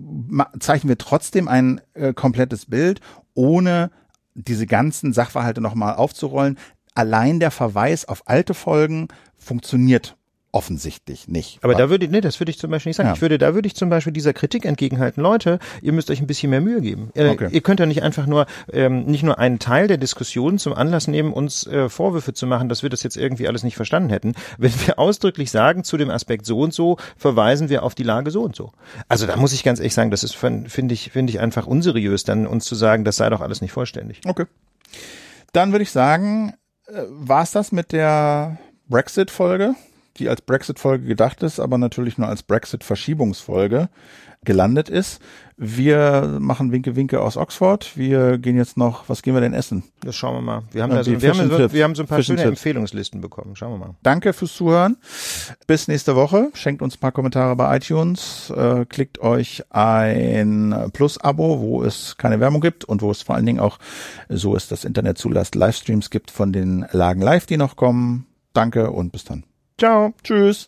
zeichnen wir trotzdem ein äh, komplettes Bild, ohne diese ganzen Sachverhalte nochmal aufzurollen? Allein der Verweis auf alte Folgen funktioniert offensichtlich nicht. Aber da würde ich, nee, das würde ich zum Beispiel nicht sagen. Ja. Ich würde, da würde ich zum Beispiel dieser Kritik entgegenhalten, Leute, ihr müsst euch ein bisschen mehr Mühe geben. Ihr, Okay. ihr könnt ja nicht einfach nur, ähm, nicht nur einen Teil der Diskussion zum Anlass nehmen, uns äh, Vorwürfe zu machen, dass wir das jetzt irgendwie alles nicht verstanden hätten. Wenn wir ausdrücklich sagen, zu dem Aspekt so und so, verweisen wir auf die Lage so und so. Also da muss ich ganz ehrlich sagen, das ist, finde ich, finde ich einfach unseriös, dann uns zu sagen, das sei doch alles nicht vollständig. Okay. Dann würde ich sagen, äh, war's das mit der Brexit-Folge, die als Brexit-Folge gedacht ist, aber natürlich nur als Brexit-Verschiebungsfolge gelandet ist. Wir machen Winke Winke aus Oxford. Wir gehen jetzt noch, was gehen wir denn essen? Das schauen wir mal. Wir haben, Ja, so, wir, haben, so- wir haben so ein paar Fish schöne. Empfehlungslisten bekommen. Schauen wir mal. Danke fürs Zuhören. Bis nächste Woche. Schenkt uns ein paar Kommentare bei iTunes. Äh, klickt euch ein Plus-Abo, wo es keine Werbung gibt und wo es vor allen Dingen auch, so ist das Internet zulässt, Livestreams gibt von den Lagen live, die noch kommen. Danke und bis dann. Ciao. Tschüss.